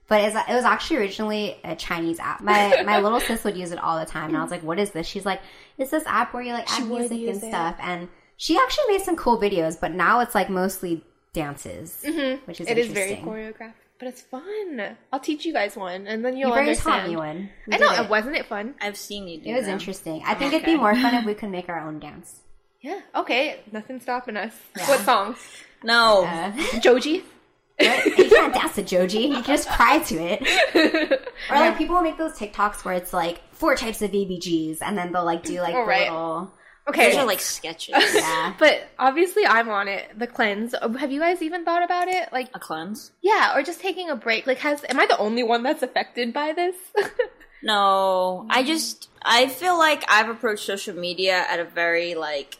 [SPEAKER 3] But it was actually originally a Chinese app. My my little *laughs* sis would use it all the time, and I was like, "What is this?" She's like, "It's this app where you like add
[SPEAKER 2] would
[SPEAKER 3] music and
[SPEAKER 2] it.
[SPEAKER 3] stuff." And she actually made some cool videos, but now it's like mostly dances, mm-hmm. which is
[SPEAKER 2] It is very
[SPEAKER 3] interesting.
[SPEAKER 2] choreographed, but it's fun. I'll teach you guys one, and then you'll
[SPEAKER 3] You've already
[SPEAKER 2] understand.
[SPEAKER 3] taught me one. We
[SPEAKER 2] I know.
[SPEAKER 3] did it.
[SPEAKER 2] Wasn't it fun?
[SPEAKER 1] I've seen you do
[SPEAKER 3] It was
[SPEAKER 1] them.
[SPEAKER 3] interesting. I think it'd be more fun if we could make our own dance.
[SPEAKER 2] Yeah. Okay. Nothing's stopping us. What song?
[SPEAKER 1] No.
[SPEAKER 3] Uh, *laughs*
[SPEAKER 2] Joji.
[SPEAKER 3] what? you can't dance to Joji. You can just cry to it. *laughs* or like people will make those TikToks where it's like four types of BBGs, and then they'll like do like
[SPEAKER 2] Oh,
[SPEAKER 3] the
[SPEAKER 2] right.
[SPEAKER 3] little.
[SPEAKER 2] Okay.
[SPEAKER 1] Those are like sketches. *laughs*
[SPEAKER 3] Yeah.
[SPEAKER 2] But obviously, I'm on it. The cleanse. Have you guys even thought about it? Like,
[SPEAKER 1] a cleanse?
[SPEAKER 2] yeah, or just taking a break. Like, has am I the only one that's affected by this? *laughs*
[SPEAKER 1] No. I mm. just I feel like I've approached social media at a very like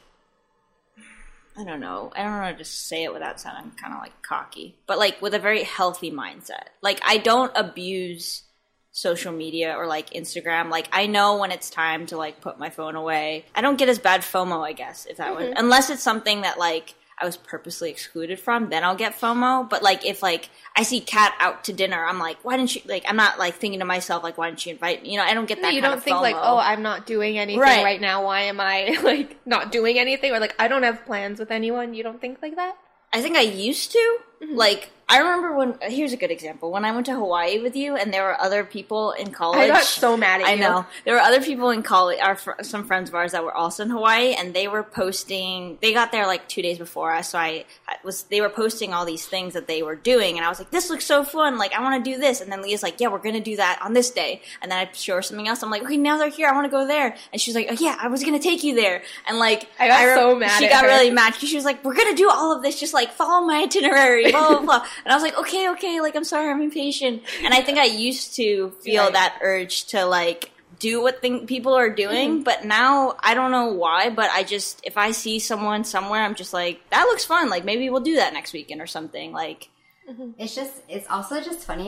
[SPEAKER 1] I don't know. I don't know how to just say it without sounding kind of like cocky, but like with a very healthy mindset. Like I don't abuse social media or like Instagram. Like I know when it's time to like put my phone away. I don't get as bad FOMO, I guess, if that would unless it's something that like I was purposely excluded from, then I'll get FOMO. But like if like I see Kat out to dinner, I'm like, why didn't she like I'm not like thinking to myself like why didn't she invite me? You know, I don't get that
[SPEAKER 2] you don't think like, oh, I'm not doing anything
[SPEAKER 1] Right.
[SPEAKER 2] right. now. Why am I *laughs* like not doing anything? Or like, I don't have plans with anyone. You don't think like that?
[SPEAKER 1] I think I used to.
[SPEAKER 2] Mm-hmm.
[SPEAKER 1] Like, I remember when, here's a good example. When I went to Hawaii with you and there were other people in college.
[SPEAKER 2] I got so mad at
[SPEAKER 1] I
[SPEAKER 2] you.
[SPEAKER 1] know. There were other people in college, our, fr- some friends of ours that were also in Hawaii and they were posting, they got there like two days before us. So I I was, they were posting all these things that they were doing and I was like, this looks so fun. Like, I want to do this. And then Leah's like, yeah, we're going to do that on this day. And then I show her something else. I'm like, okay, now they're here. I want to go there. And she's like, oh yeah, I was going to take you there. And like,
[SPEAKER 2] I got
[SPEAKER 1] re-
[SPEAKER 2] so mad
[SPEAKER 1] She got
[SPEAKER 2] her.
[SPEAKER 1] really mad because she was like, "We're gonna do all of this, just like follow my itinerary." Blah blah blah. *laughs* And I was like, "Okay, okay. Like, I'm sorry, I'm impatient." And I think I used to feel
[SPEAKER 2] Right.
[SPEAKER 1] that urge to like do what thing people are doing,
[SPEAKER 2] Mm-hmm.
[SPEAKER 1] but now I don't know why. But I just if I see someone somewhere, I'm just like, "That looks fun. Like, maybe we'll do that next weekend or something." Like,
[SPEAKER 3] It's just, it's also just funny.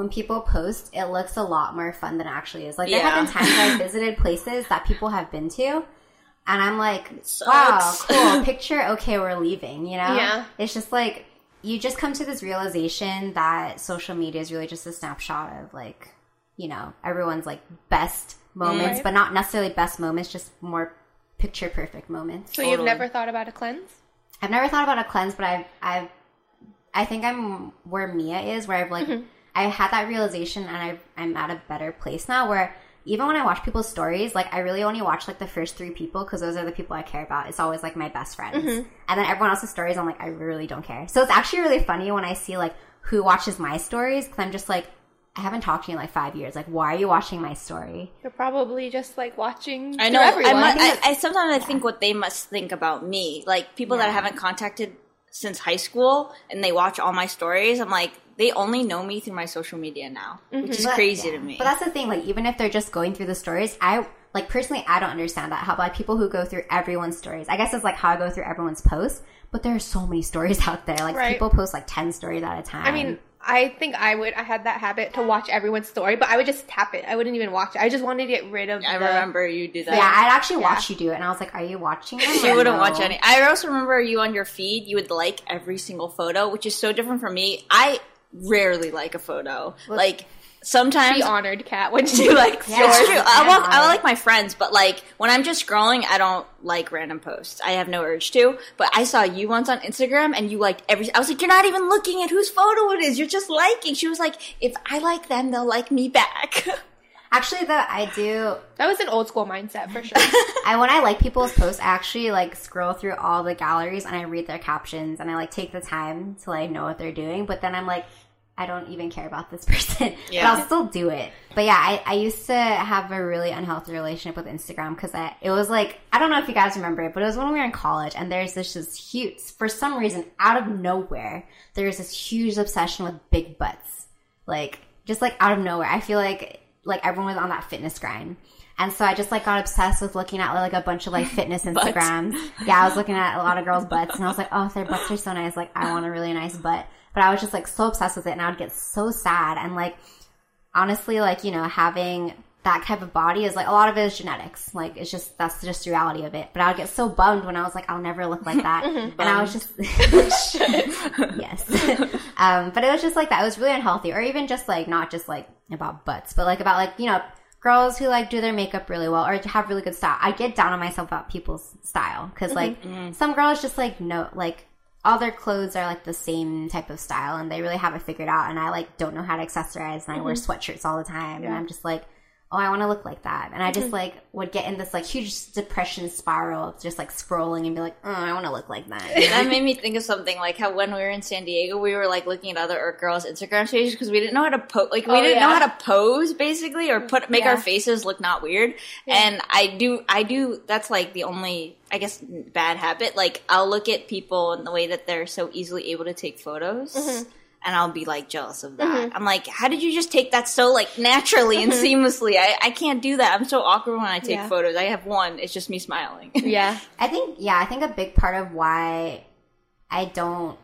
[SPEAKER 3] when people post, it looks a lot more fun than it actually is. Like there have been times I visited places that people have been to, and I'm like,
[SPEAKER 1] Sucks.
[SPEAKER 3] wow, cool picture. Okay, we're leaving. You know,
[SPEAKER 2] Yeah.
[SPEAKER 3] It's just like you just come to this realization that social media is really just a snapshot of like, you know, everyone's like best moments,
[SPEAKER 2] Right.
[SPEAKER 3] but not necessarily best moments, just more picture perfect moments.
[SPEAKER 2] So you've never thought about a cleanse?
[SPEAKER 3] I've never thought about a cleanse, but I've, I've, I think I'm where Mia is, where I've like, mm-hmm. I had that realization, and I've, I'm at a better place now. Where even when I watch people's stories, like I really only watch like the first three people because those are the people I care about. It's always like my best friends, mm-hmm. and then everyone else's stories, I'm like, I really don't care. So it's actually really funny when I see like who watches my stories because I'm just like, I haven't talked to you in like five years. Like, why are you watching my story?
[SPEAKER 2] You're probably just like watching.
[SPEAKER 1] I
[SPEAKER 2] through
[SPEAKER 1] know. I,
[SPEAKER 2] everyone.
[SPEAKER 1] mu- I, I sometimes I think what they must think about me, like people that I haven't contacted since high school, and they watch all my stories. I'm like, they only know me through my social media now, which mm-hmm. is
[SPEAKER 3] But-
[SPEAKER 1] crazy
[SPEAKER 3] yeah.
[SPEAKER 1] to me.
[SPEAKER 3] But that's the thing. Like, even if they're just going through the stories, I like personally, I don't understand that. How about people who go through everyone's stories? I guess it's like how I go through everyone's posts. But there are so many *laughs* stories out there. Like
[SPEAKER 2] Right.
[SPEAKER 3] people post like ten stories at a time.
[SPEAKER 2] I mean, I think I would. I had that habit to watch everyone's story, but I would just tap it. I wouldn't even watch it. I just wanted to get rid of.
[SPEAKER 1] I
[SPEAKER 2] the-
[SPEAKER 1] remember you did that.
[SPEAKER 3] yeah, I'd actually
[SPEAKER 2] Yeah.
[SPEAKER 3] watch you do it, and I was like, "Are you watching?" Them *laughs*
[SPEAKER 1] She wouldn't
[SPEAKER 3] no?
[SPEAKER 1] watch any. I also remember you on your feed. You would like every single photo, which is so different from me. I rarely like a photo. like sometimes
[SPEAKER 2] She honored Kat. when she likes
[SPEAKER 3] Yeah.
[SPEAKER 2] yours.
[SPEAKER 1] It's true. I I like my friends, but like when I'm just scrolling, I don't like random posts. I have no urge to. But I saw you once on Instagram, and you liked every. I was like, you're not even looking at whose photo it is. You're just liking. She was like, if I like them, they'll like me back. *laughs*
[SPEAKER 3] Actually, though, I do.
[SPEAKER 2] That was an old school mindset for sure. *laughs*
[SPEAKER 3] I when I like people's posts, I actually like scroll through all the galleries and I read their captions and I like take the time to like know what they're doing. But then I'm like, I don't even care about this *laughs* person,
[SPEAKER 1] Yeah.
[SPEAKER 3] but I'll still do it. But yeah, I, I used to have a really unhealthy relationship with Instagram because I it was like I don't know if you guys remember it, but it was when we were in college and there's this just huge for some reason out of nowhere there's this huge obsession with big butts, like just like out of nowhere. I feel like like everyone was on that fitness grind. And so I just like got obsessed with looking at like a bunch of like *laughs* fitness Instagrams. yeah, I was looking at a lot of girls' butts and I was like, oh, their butts are so nice. Like, I want a really nice butt. But I was just like so obsessed with it and I would get so sad. And like, honestly, like, you know, having that type of body is like a lot of it is genetics. Like, it's just, that's just the reality of it. But I would get so bummed when I was like, I'll never look like that. *laughs* and I was just, *laughs* yes. um, but it was just like that. It was really unhealthy. Or even just like, not just like about butts, but like about like, you know, girls who like do their makeup really well or have really good style. I get down on myself about people's style because like mm-hmm. Mm-hmm. some girls just like no like all their clothes are like the same type of style and they really have it figured out. And I like don't know how to accessorize and I wear mm-hmm. sweatshirts all the time and I'm just like. Oh, I want to look like that, and I just like would get in this like huge depression spiral of just like scrolling and be like, "Oh, I want to look like that." *laughs*
[SPEAKER 1] that made me think of something like how when we were in San Diego, we were like looking at other Earth girls' Instagram pages because we didn't know how to pose. Like we
[SPEAKER 2] Oh,
[SPEAKER 1] didn't know how to pose basically, or put make
[SPEAKER 2] Yeah.
[SPEAKER 1] our faces look not weird. And I do, I do. That's like the only, I guess, bad habit. Like I'll look at people and the way that they're so easily able to take photos.
[SPEAKER 2] Mm-hmm.
[SPEAKER 1] And I'll be like jealous of that. Mm-hmm. I'm like, how did you just take that so like naturally and mm-hmm. seamlessly? I, I can't do that. I'm so awkward when I take
[SPEAKER 2] Mm-hmm. Yeah.
[SPEAKER 1] photos. I have one. It's just me smiling. *laughs*
[SPEAKER 2] yeah.
[SPEAKER 3] I think, yeah, I think a big part of why I don't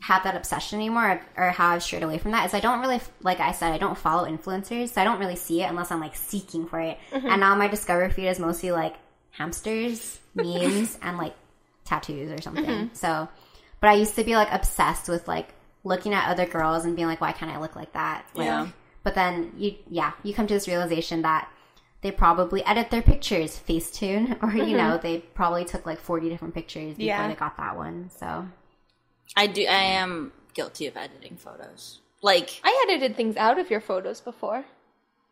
[SPEAKER 3] have that obsession anymore or how I've strayed away from that is I don't really, like I said, I don't follow influencers. So I don't really see it unless I'm like seeking for it. Mm-hmm. And now my discover feed is mostly like hamsters, *laughs* memes, and like tattoos or something. So, but I used to be like obsessed with like looking at other girls and being like, why can't I look like that? Like,
[SPEAKER 1] Yeah.
[SPEAKER 3] But then you, yeah, you come to this realization that they probably edit their pictures Facetune, *laughs* or you know, mm-hmm. they probably took like forty different pictures before
[SPEAKER 2] Yeah.
[SPEAKER 3] they got that one. So
[SPEAKER 1] I do. I am guilty of editing photos. Like
[SPEAKER 2] I edited things out of your photos before.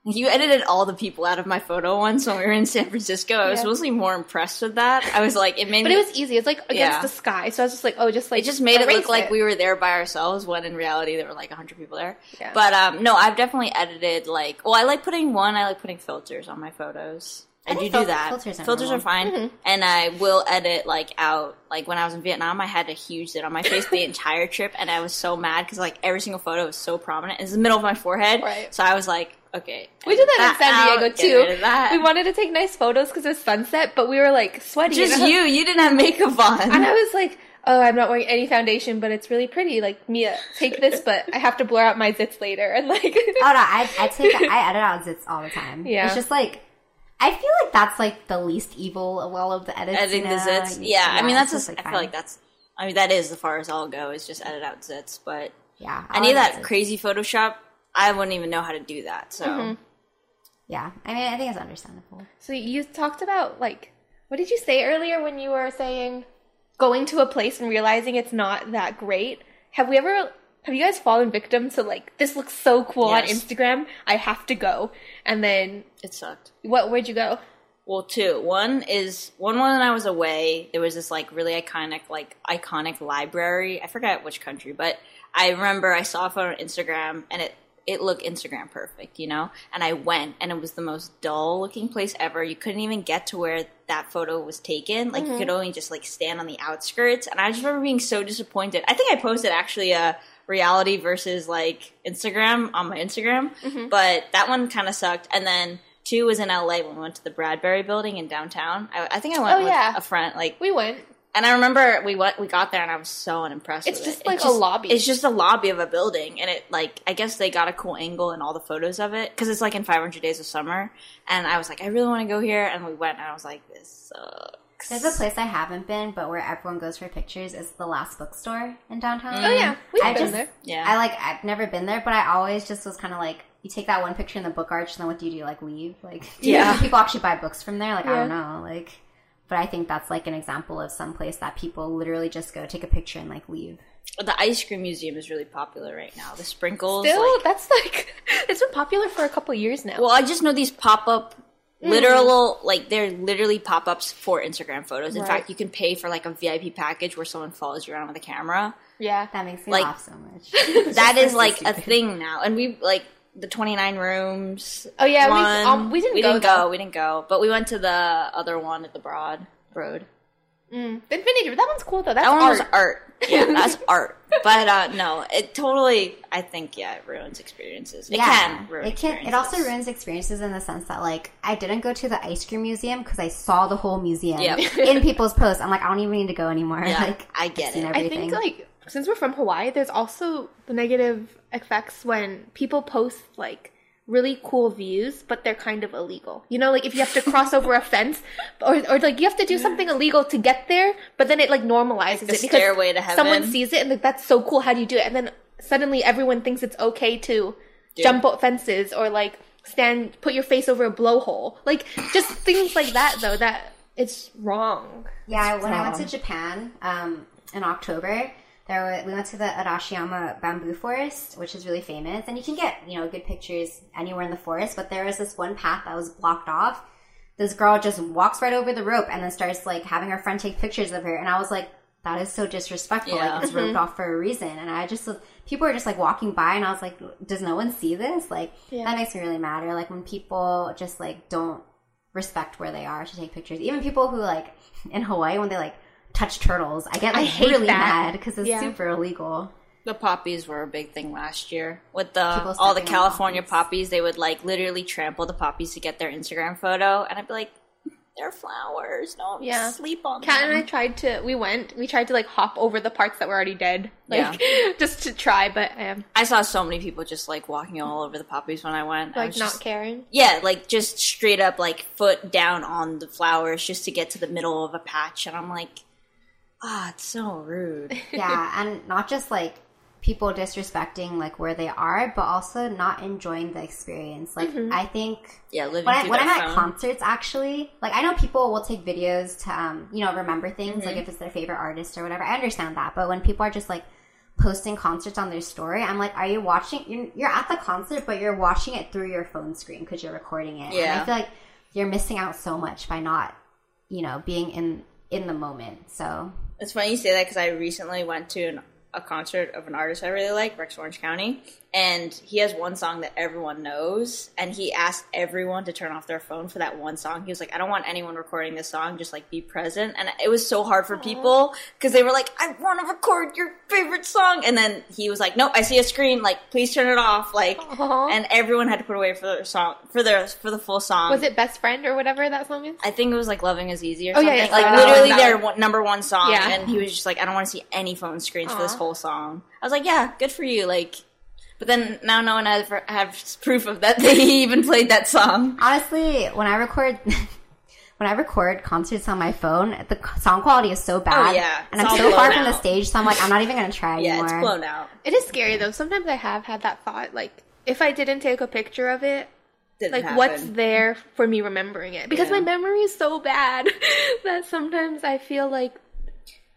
[SPEAKER 1] You edited all the people out of my photo once when we were in San Francisco. I was
[SPEAKER 2] Yeah.
[SPEAKER 1] mostly more impressed with that. I was like, it made
[SPEAKER 2] But
[SPEAKER 1] me.
[SPEAKER 2] it was easy. It's like against
[SPEAKER 1] Yeah.
[SPEAKER 2] the sky. So I was just like, oh, just like
[SPEAKER 1] it just made it look like we were there by ourselves when in reality there were like 100 people there.
[SPEAKER 2] Yeah.
[SPEAKER 1] But um no, I've definitely edited like well, I like putting one, I like putting filters on my photos. I,
[SPEAKER 3] I
[SPEAKER 1] do
[SPEAKER 3] think
[SPEAKER 1] do that.
[SPEAKER 3] filters are
[SPEAKER 1] Filters are fine,
[SPEAKER 2] Mm-hmm.
[SPEAKER 1] and I will edit like out. Like when I was in Vietnam, I had a huge zit on my face the *laughs* entire trip, and I was so mad because like every single photo was so prominent. It's the middle of my forehead,
[SPEAKER 2] Right.
[SPEAKER 1] So I was like, okay,
[SPEAKER 2] We did
[SPEAKER 1] edit
[SPEAKER 2] that in San
[SPEAKER 1] out,
[SPEAKER 2] Diego
[SPEAKER 1] get
[SPEAKER 2] too. We wanted to take nice photos because it was sunset, but we were like sweaty.
[SPEAKER 1] just
[SPEAKER 2] and *laughs* I-
[SPEAKER 1] you. You didn't have makeup on.
[SPEAKER 2] And I was like, oh, I'm not wearing any foundation, but it's really pretty. Like, Mia, take this, *laughs* but I have to blur out my zits later. And like,
[SPEAKER 3] Oh no, I I take I edit out zits all the time.
[SPEAKER 2] Yeah.
[SPEAKER 3] it's just like I feel like that's like the least evil of all of the edits.
[SPEAKER 1] editing
[SPEAKER 3] you
[SPEAKER 1] the
[SPEAKER 3] know?
[SPEAKER 1] zits. Yeah, I mean that's
[SPEAKER 3] just,
[SPEAKER 1] just. I
[SPEAKER 3] fine.
[SPEAKER 1] feel like that's. I mean that is as far as I'll go is just edit out zits, but
[SPEAKER 3] yeah.
[SPEAKER 1] any of
[SPEAKER 3] I'll
[SPEAKER 1] that
[SPEAKER 3] zits.
[SPEAKER 1] crazy Photoshop, I wouldn't even know how to do that. So
[SPEAKER 2] Mm-hmm.
[SPEAKER 3] Yeah, I mean I think it's understandable.
[SPEAKER 2] so you talked about like, what did you say earlier when you were saying going to a place and realizing it's not that great? Have we ever? Have you guys fallen victim to like this looks so cool on Instagram? I have to go. And then
[SPEAKER 1] it sucked.
[SPEAKER 2] what? Where'd you go?
[SPEAKER 1] Well, two. One is one when I was away. There was this like really iconic, like iconic library. I forget which country, but I remember I saw a photo on Instagram and it it looked Instagram perfect, you know. And I went, and it was the most dull looking place ever. You couldn't even get to where that photo was taken. Like you mm-hmm. could only just like stand on the outskirts. And I just remember being so disappointed. I think I posted actually a reality versus like Instagram on my Instagram, mm-hmm. but that one kind of sucked. And then. Two was in LA when we went to the Bradbury building in downtown. I, I think I went
[SPEAKER 2] Oh,
[SPEAKER 1] with
[SPEAKER 2] yeah.
[SPEAKER 1] a friend. Like
[SPEAKER 2] We went.
[SPEAKER 1] and I remember we went, we got there, and I was so unimpressed.
[SPEAKER 2] It's just
[SPEAKER 1] it.
[SPEAKER 2] like a lobby.
[SPEAKER 1] It's just a lobby of a building, and it like I guess they got a cool angle in all the photos of it because it's like in 500 Days of Summer. And I was like, I really want to go here, and we went, and I was like, this sucks.
[SPEAKER 3] There's a place I haven't been, but where everyone goes for pictures is the Last Bookstore in downtown.
[SPEAKER 2] Oh yeah, we've
[SPEAKER 3] I
[SPEAKER 2] been
[SPEAKER 3] just,
[SPEAKER 2] there.
[SPEAKER 1] Yeah.
[SPEAKER 3] I like. I've never been there, but I always just was kind of like, you take that one picture in the book arch, and then what do you do? Like leave? Like, do *laughs*
[SPEAKER 1] Yeah. *laughs*
[SPEAKER 3] people actually buy books from there? Like, I don't know. Like, but I think that's like an example of some place that people literally just go take a picture and like leave.
[SPEAKER 1] the ice cream museum is really popular right now. The sprinkles,
[SPEAKER 2] Still,
[SPEAKER 1] like,
[SPEAKER 2] that's like *laughs* it's been popular for a couple years now.
[SPEAKER 1] well, I just know these pop up.
[SPEAKER 2] Mm.
[SPEAKER 1] Literal, like they're literally pop ups for Instagram photos. In
[SPEAKER 2] Right.
[SPEAKER 1] fact, you can pay for like a VIP package where someone follows you around with a camera.
[SPEAKER 2] yeah,
[SPEAKER 3] That makes me
[SPEAKER 1] Like,
[SPEAKER 3] laugh so much. *laughs*
[SPEAKER 1] that is
[SPEAKER 3] so
[SPEAKER 1] like a thing now, and we like the twenty nine rooms.
[SPEAKER 2] Oh, yeah, we-
[SPEAKER 1] one.
[SPEAKER 2] um, we didn't
[SPEAKER 1] we
[SPEAKER 2] go,
[SPEAKER 1] didn't go, we didn't go, but we went to the other one at the Broad Road.
[SPEAKER 2] mm. the Infinity. That one's cool though. That's
[SPEAKER 1] That one
[SPEAKER 2] art.
[SPEAKER 1] was art. Yeah, *laughs* that's art. But uh no, it totally. I think yeah, it ruins experiences. It can ruin.
[SPEAKER 3] it can. It also ruins experiences in the sense that like I didn't go to the ice cream museum because I saw the whole museum
[SPEAKER 1] Yep. *laughs*
[SPEAKER 3] in people's posts. I'm like, I don't even need to go anymore.
[SPEAKER 1] Yeah, *laughs*
[SPEAKER 3] like
[SPEAKER 1] I
[SPEAKER 3] I've
[SPEAKER 1] get
[SPEAKER 3] seen
[SPEAKER 1] it.
[SPEAKER 2] I
[SPEAKER 3] Everything.
[SPEAKER 2] think like since we're from Hawaii, there's also the negative effects when people post like really cool views, but they're kind of illegal. You know, like if you have to cross over a fence, *laughs* or or like you have to do something illegal to get there, but then it like normalizes
[SPEAKER 1] the
[SPEAKER 2] it because
[SPEAKER 1] stairway to
[SPEAKER 2] someone sees it and like that's so cool. How do you do it? And then suddenly everyone thinks it's okay to jump out fences or like stand, put your face over a blowhole, like just things like that. Though that it's wrong.
[SPEAKER 3] Yeah, when I went to. Japan um, in October, there were, we went to the Arashiyama bamboo forest, which is really famous, and you can get you know good pictures anywhere in the forest. But there was this one path that was blocked off. This girl just walks right over the rope and then starts like having her friend take pictures of her, and I was like, that is so disrespectful.
[SPEAKER 1] Yeah.
[SPEAKER 3] Like it's roped mm-hmm. off for a reason, and I just people are just like walking by, and I was like, does no one see this? Like that makes me really mad. Or like when people just like don't respect where they are to take pictures. Even people who like *laughs* in Hawaii when they like touch turtles, I get
[SPEAKER 2] I
[SPEAKER 3] like
[SPEAKER 2] hate
[SPEAKER 3] really
[SPEAKER 2] that.
[SPEAKER 3] mad because it's
[SPEAKER 2] Yeah.
[SPEAKER 3] super illegal.
[SPEAKER 1] The poppies were a big thing last year with the all the California
[SPEAKER 3] poppies.
[SPEAKER 1] poppies. They would like literally trample the poppies to get their Instagram photo, and I'd be like, "They're flowers. Don't
[SPEAKER 2] Yeah.
[SPEAKER 1] sleep on
[SPEAKER 2] Kat
[SPEAKER 1] them."
[SPEAKER 2] and I tried to. We went. We tried to like hop over the parts that were already dead, like *laughs* just to try. But um,
[SPEAKER 1] I saw so many people just like walking all over the poppies when I went. I
[SPEAKER 2] like
[SPEAKER 1] was
[SPEAKER 2] not
[SPEAKER 1] just-
[SPEAKER 2] caring.
[SPEAKER 1] Yeah, like just straight up like foot down on the flowers just to get to the middle of a patch, and I'm like, ah, it's so rude. *laughs*
[SPEAKER 3] Yeah, and not just like people disrespecting like where they are, but also not enjoying the experience. Like I think
[SPEAKER 1] Yeah, living
[SPEAKER 3] when, I,
[SPEAKER 1] through
[SPEAKER 3] when I'm
[SPEAKER 1] that
[SPEAKER 3] at concerts, actually, like I know people will take videos to, um, you know, remember things,
[SPEAKER 1] Mm-hmm.
[SPEAKER 3] like if it's their favorite artist or whatever. I understand that, but when people are just like posting concerts on their story, I'm like, are you watching? You're, you're at the concert, but you're watching it through your phone screen because you're recording it. And
[SPEAKER 1] Yeah.
[SPEAKER 3] I feel like you're missing out so much by not, you know, being in in the moment. So
[SPEAKER 1] It's funny you say that because I recently went to an, a concert of an artist I really like, Rex Orange County, and he has one song that everyone knows, and he asked everyone to turn off their phone for that one song. He was like, "I don't want anyone recording this song, just like be present." And it was so hard for people because they were like, "I want to record your favorite song," and then he was like, "Nope, I see a screen. Like, please turn it off." Like,
[SPEAKER 2] Aw.
[SPEAKER 1] and everyone had to put away for their song for their for the full song.
[SPEAKER 2] Was it Best Friend or whatever that song is?
[SPEAKER 1] I think it was like "Loving Is Easy" or
[SPEAKER 2] Oh,
[SPEAKER 1] something.
[SPEAKER 2] yeah, yeah,
[SPEAKER 1] like literally their
[SPEAKER 2] one.
[SPEAKER 1] number one song,
[SPEAKER 2] Yeah.
[SPEAKER 1] and he was just like, "I don't want to see any phone screens for this whole song." I was like, "Yeah, good for you." Like, but then now no one ever has proof of that *laughs* they even played that song.
[SPEAKER 3] honestly, when I record. *laughs* When I record concerts on my phone, the song quality is so bad.
[SPEAKER 1] Oh, yeah.
[SPEAKER 3] And
[SPEAKER 1] It's
[SPEAKER 3] I'm so far
[SPEAKER 1] blown
[SPEAKER 3] from the stage, so I'm like, I'm not even going to try
[SPEAKER 1] Yeah, *laughs*
[SPEAKER 3] anymore.
[SPEAKER 1] Yeah, it's blown out.
[SPEAKER 2] It is scary though. Sometimes I have had that thought, like if I didn't take a picture of it,
[SPEAKER 1] Didn't
[SPEAKER 2] like
[SPEAKER 1] happen.
[SPEAKER 2] what's there for me remembering it? Because
[SPEAKER 1] Yeah.
[SPEAKER 2] my memory is so bad that sometimes I feel like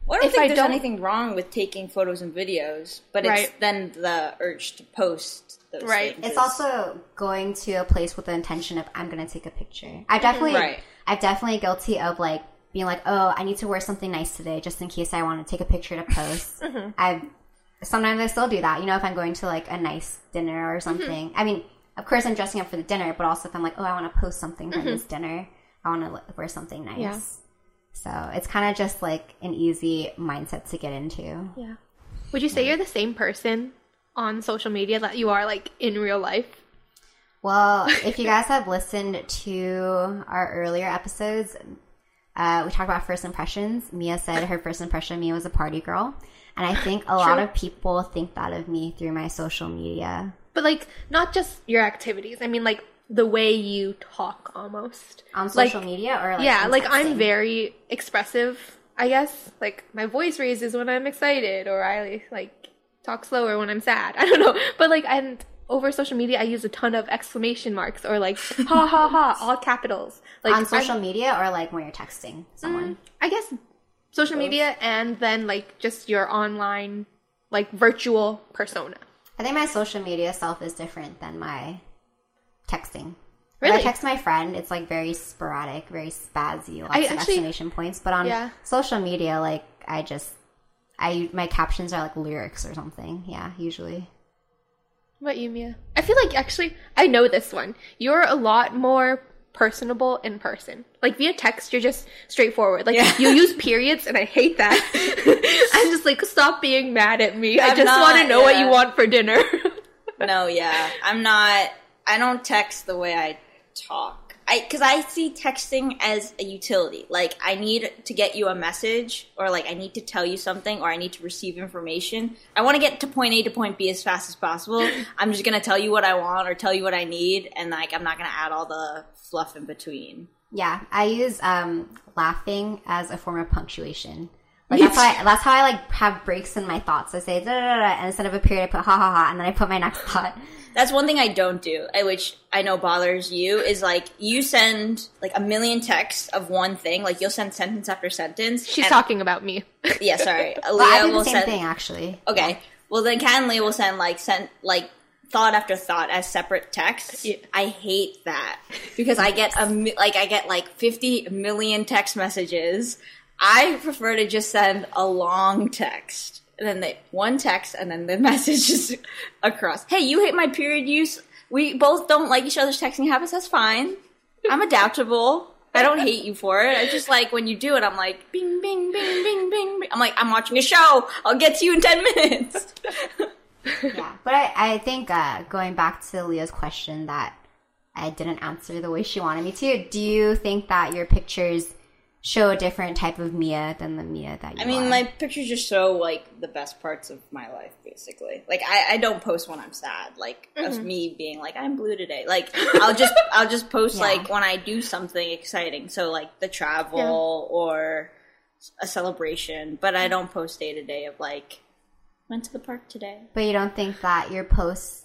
[SPEAKER 1] Well, I don't
[SPEAKER 2] if
[SPEAKER 1] think
[SPEAKER 2] I
[SPEAKER 1] there's
[SPEAKER 2] don't-
[SPEAKER 1] anything wrong with taking photos and videos, but it's then the urge to post those
[SPEAKER 2] Right.
[SPEAKER 1] things.
[SPEAKER 3] It's also going to a place with the intention of I'm going to take a picture. I've definitely,
[SPEAKER 1] Right.
[SPEAKER 3] I've definitely guilty of like being like, oh, I need to wear something nice today, just in case I want to take a picture to post. *laughs*
[SPEAKER 2] Mm-hmm.
[SPEAKER 3] I've sometimes I still do that. You know, if I'm going to like a nice dinner
[SPEAKER 2] Mm-hmm.
[SPEAKER 3] or something. I mean, of course, I'm dressing up for the dinner, but also if I'm like, oh, I want to post something from this dinner, I want to wear something nice.
[SPEAKER 2] Mm-hmm. Yeah.
[SPEAKER 3] So it's kind of just like an easy mindset to get into.
[SPEAKER 2] yeah. Would you say you're the same person on social media that you are like in real life?
[SPEAKER 3] Well, *laughs* if you guys have listened to our earlier episodes, uh, we talked about first impressions. Mia said her first impression of me was a party girl. And I think a lot
[SPEAKER 2] True.
[SPEAKER 3] of people think that of me through my social media.
[SPEAKER 2] But like not just your activities. I mean like the way you talk almost.
[SPEAKER 3] On
[SPEAKER 2] Like,
[SPEAKER 3] social media or like
[SPEAKER 2] yeah, like I'm very expressive, I guess. Like my voice raises when I'm excited or I like talk slower when I'm sad. *laughs* I don't know. But like and over social media I use a ton of exclamation marks or like *laughs* ha ha ha all capitals. Like
[SPEAKER 3] on social
[SPEAKER 2] I'm-
[SPEAKER 3] media or like when you're texting someone.
[SPEAKER 2] Mm, I guess social media and then like just your online like virtual persona.
[SPEAKER 3] I think my social media self is different than my texting. When I text my friend, it's like very sporadic, very spazzy, lots
[SPEAKER 2] I
[SPEAKER 3] of
[SPEAKER 2] actually-
[SPEAKER 3] exclamation points. But on
[SPEAKER 2] Yeah.
[SPEAKER 3] social media, like I just, I my captions are like lyrics or something. Yeah, usually.
[SPEAKER 2] What about you, Mia? I feel like actually I know this one. You're a lot more personable in person. Like via text, you're just straightforward. Like
[SPEAKER 1] Yeah.
[SPEAKER 2] you *laughs* use periods, and I hate that. *laughs* I'm just like, stop being mad at me. I
[SPEAKER 1] I'm
[SPEAKER 2] just want to
[SPEAKER 1] not,
[SPEAKER 2] know what you want for dinner. *laughs*
[SPEAKER 1] No, yeah. I'm not I don't text the way I talk. I cuz I see texting as a utility. Like I need to get you a message or like I need to tell you something or I need to receive information. I want to get to point A to point B as fast as possible. *laughs* I'm just going to tell you what I want or tell you what I need and like I'm not going to add all the fluff in between.
[SPEAKER 3] Yeah, I use um, laughing as a form of punctuation. Like that's how I, that's how I like have breaks in my thoughts. I say da da da, da and instead of a period, I put ha ha ha, and then I put my next *laughs* thought.
[SPEAKER 1] That's one thing I don't do, I- which I know bothers you, is like you send like a million texts of one thing. Like you'll send sentence after sentence.
[SPEAKER 2] She's
[SPEAKER 1] and-
[SPEAKER 2] talking about me. *laughs*
[SPEAKER 1] Yeah, sorry. *laughs*
[SPEAKER 3] Well, I do the
[SPEAKER 1] will
[SPEAKER 3] same
[SPEAKER 1] send.
[SPEAKER 3] thing actually.
[SPEAKER 1] Okay. Well, then Kat and Leah will send like sent like thought after thought as separate texts.
[SPEAKER 2] Yeah.
[SPEAKER 1] I hate that because I get a mi- like I get like fifty million text messages. I prefer to just send a long text and then they, one text and then the *laughs* message is across. Hey, you hate my period use. We both don't like each other's texting habits. That's fine. I'm adaptable. I don't hate you for it. I just like when you do it. I'm like bing, bing, bing, bing, bing. I'm like I'm watching a show. I'll get to you in ten minutes. *laughs*
[SPEAKER 3] Yeah, but I, I think uh, going back to Leah's question that I didn't answer the way she wanted me to. Do you think that your pictures show a different type of Mia than the Mia that you
[SPEAKER 1] I mean,
[SPEAKER 3] are?
[SPEAKER 1] my pictures just show like the best parts of my life, basically. Like I, I don't post when I'm sad, like of mm-hmm. me being like I'm blue today. Like I'll just *laughs* I'll just post
[SPEAKER 3] Yeah.
[SPEAKER 1] like when I do something exciting. So like the travel or a celebration, but I mm-hmm. don't post day to day of like went to the park today.
[SPEAKER 3] But you don't think that your posts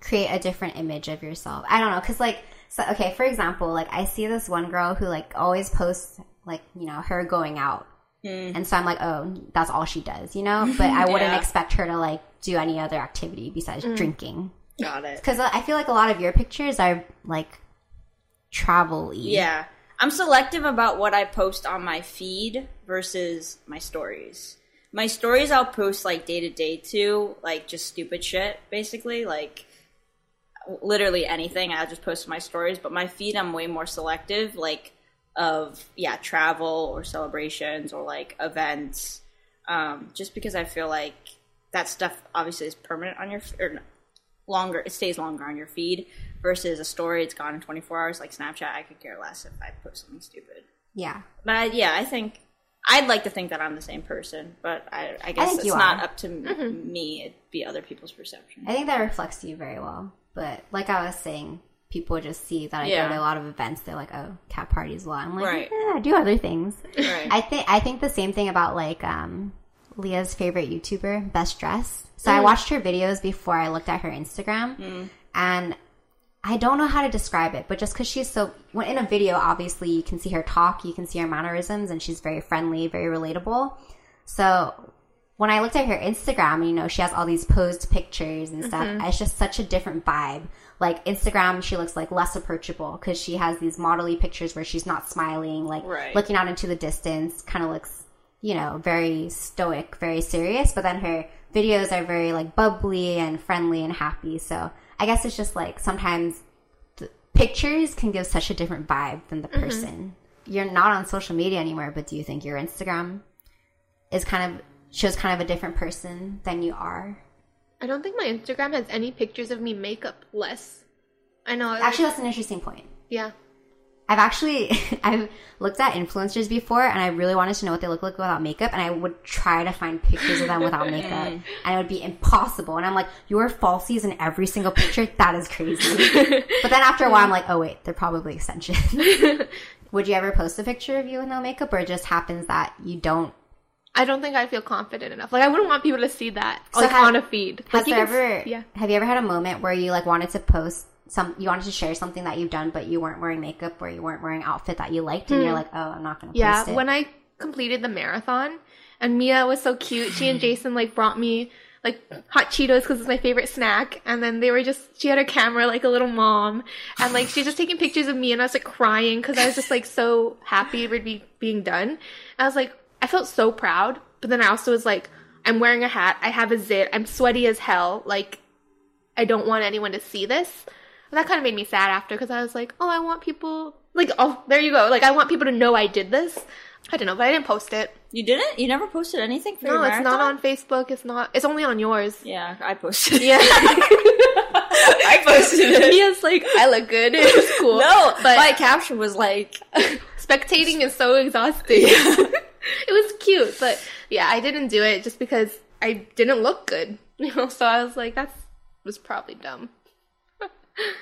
[SPEAKER 3] create a different image of yourself? I don't know, because like, so okay, for example, like I see this one girl who like always posts like you know her going out, mm. And so I'm like, oh, that's all she does, you know? But *laughs* I wouldn't
[SPEAKER 1] Yeah.
[SPEAKER 3] expect her to like do any other activity besides mm. drinking.
[SPEAKER 1] Got it.
[SPEAKER 3] Because I feel like a lot of your pictures are like travel.
[SPEAKER 1] Yeah. I'm selective about what I post on my feed versus my stories. My stories I'll post like day to day too, like just stupid shit, basically. Like literally anything. I'll just post my stories. But my feed I'm way more selective, like of yeah, travel or celebrations or like events. Um, just because I feel like that stuff obviously is permanent on your or longer it stays longer on your feed versus a story it's gone in 24 hours like snapchat i could care less if i post something stupid
[SPEAKER 3] Yeah.
[SPEAKER 1] but I, yeah i think i'd like to think that i'm the same person but i, I guess
[SPEAKER 3] think
[SPEAKER 1] it's not
[SPEAKER 3] are.
[SPEAKER 1] up to m me it'd be other people's perception
[SPEAKER 3] I think that reflects you very well. But like I was saying, people just see that I
[SPEAKER 1] Yeah.
[SPEAKER 3] go to a lot of events. They're like, "Oh, Kat parties a lot." I'm like,
[SPEAKER 1] Right.
[SPEAKER 3] "Yeah, I do other things."
[SPEAKER 1] Right.
[SPEAKER 3] I think I think the same thing about like um, Leah's favorite YouTuber, Best Dressed. So I mm. watched her videos before I looked at her Instagram, mm. and I don't know how to describe it, but just because she's so when in a video, obviously you can see her talk, you can see her mannerisms, and she's very friendly, very relatable. So when I looked at her Instagram, you know, she has all these posed pictures and stuff. Mm-hmm. It's just such a different vibe. Like Instagram, she looks like less approachable because she has these modelly pictures where she's not smiling, like
[SPEAKER 1] Right.
[SPEAKER 3] looking out into the distance, kind of looks, you know, very stoic, very serious. But then her videos are very like bubbly and friendly and happy. So I guess it's just like sometimes the pictures can give such a different vibe than the mm-hmm. person. You're not on social media anymore, but do you think your Instagram is kind of shows kind of a different person than you are?
[SPEAKER 2] I don't think my Instagram has any pictures of me makeup less. I know.
[SPEAKER 3] Actually, that's an interesting point.
[SPEAKER 2] yeah.
[SPEAKER 3] I've actually *laughs* I've looked at influencers before, and I really wanted to know what they look like without makeup, and I would try to find pictures of them without *laughs* makeup, and it would be impossible. And I'm like, you are falsies in every single picture. That is crazy. *laughs* but then after a while, I'm like, oh wait, they're probably extensions. would you ever post a picture of you with no makeup, or it just happens that you don't?
[SPEAKER 2] I don't think I feel confident enough. Like I wouldn't want people to see that
[SPEAKER 3] So
[SPEAKER 2] like
[SPEAKER 3] have-
[SPEAKER 2] on a feed. Like you
[SPEAKER 3] ever?
[SPEAKER 2] s- Yeah.
[SPEAKER 3] Have you ever had a moment where you like wanted to post some? You wanted to share something that you've done, but you weren't wearing makeup, or you weren't wearing outfit that you liked, and you're like, oh, I'm not going to
[SPEAKER 2] Hmm. Yeah,
[SPEAKER 3] post it.
[SPEAKER 2] when I completed the marathon, and Mia was so cute. She and *sighs* Jason like brought me like hot Cheetos because it's my favorite snack, and then they were just she had her camera like a little mom, and like she's just taking pictures of me, and I was like crying because I was just like so happy it would be being done. I was like, I felt so proud, but then I also was like, I'm wearing a hat, I have a zit, I'm sweaty as hell, like I don't want anyone to see this. And that kind of made me sad after because I was like, oh, I want people like oh there you go like I want people to know I did this. I don't know, but I didn't post it.
[SPEAKER 1] you didn't you never posted anything for
[SPEAKER 2] No,
[SPEAKER 1] your
[SPEAKER 2] it's not on Facebook. It's not. It's only on yours.
[SPEAKER 1] yeah i posted
[SPEAKER 2] Yeah, *laughs*
[SPEAKER 1] i posted it *laughs*
[SPEAKER 2] Mia's like I look good. It's cool. *laughs*
[SPEAKER 1] no
[SPEAKER 2] but
[SPEAKER 1] my caption was like
[SPEAKER 2] spectating is so exhausting. *laughs* it was cute, but yeah, I didn't do it just because I didn't look good. *laughs* You know, so I was like, that was probably dumb. *laughs*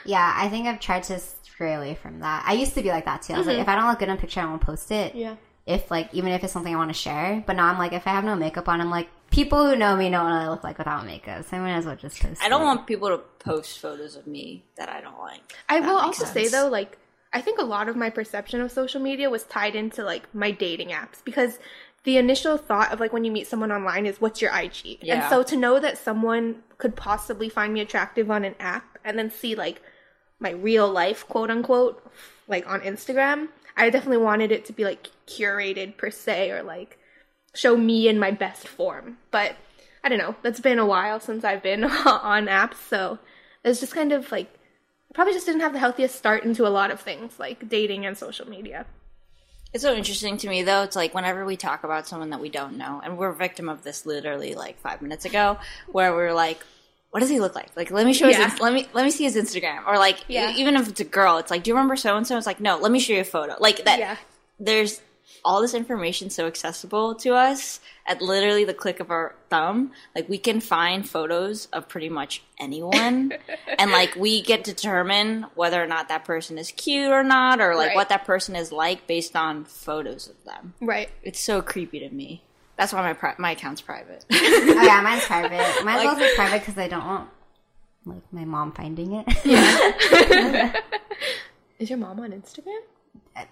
[SPEAKER 3] Yeah, I think I've tried to stray away from that. I used to be like that too. I was like, if I don't look good in a picture, I won't post it.
[SPEAKER 2] Mm-hmm. Yeah.
[SPEAKER 3] If like, even if it's something I want to share. But now I'm like, if I have no makeup on, I'm like, people who know me know what I look like without makeup. So I might as well just post
[SPEAKER 1] i don't
[SPEAKER 3] it.
[SPEAKER 1] want people to post photos of me that i don't like
[SPEAKER 2] I will
[SPEAKER 1] makes
[SPEAKER 2] also say though, like I think a lot of my perception of social media was tied into like my dating apps because the initial thought of like when you meet someone online is what's your IG? And so to know that someone could possibly find me attractive on an app and then see like my real life quote unquote like on Instagram, I definitely wanted it to be like curated per se or like show me in my best form. But I don't know. That's been a while since I've been *laughs* on apps, so it's just kind of like I probably just didn't have the healthiest start into a lot of things like dating and social media.
[SPEAKER 1] It's so interesting to me, though. It's like whenever we talk about someone that we don't know, and we're a victim of this literally like five minutes ago, where we're like, "What does he look like? Like, let me show
[SPEAKER 2] Yeah.
[SPEAKER 1] his, let me let me see his Instagram." Or like,
[SPEAKER 2] Yeah.
[SPEAKER 1] even if it's a girl, it's like, "Do you remember so and so?" It's like, "No, let me show you a photo." Like that.
[SPEAKER 2] Yeah.
[SPEAKER 1] There's all this information so accessible to us at literally the click of our thumb. Like we can find photos of pretty much anyone, *laughs* and like we get to determine whether or not that person is cute or not, or like
[SPEAKER 2] Right.
[SPEAKER 1] what that person is like based on photos of them.
[SPEAKER 2] Right.
[SPEAKER 1] It's so creepy to me. That's why my pri- my account's private. *laughs*
[SPEAKER 3] Oh yeah, mine's private. *laughs* Mine's also private because I don't want like my mom finding it.
[SPEAKER 2] Is your mom on Instagram?
[SPEAKER 3] Uh,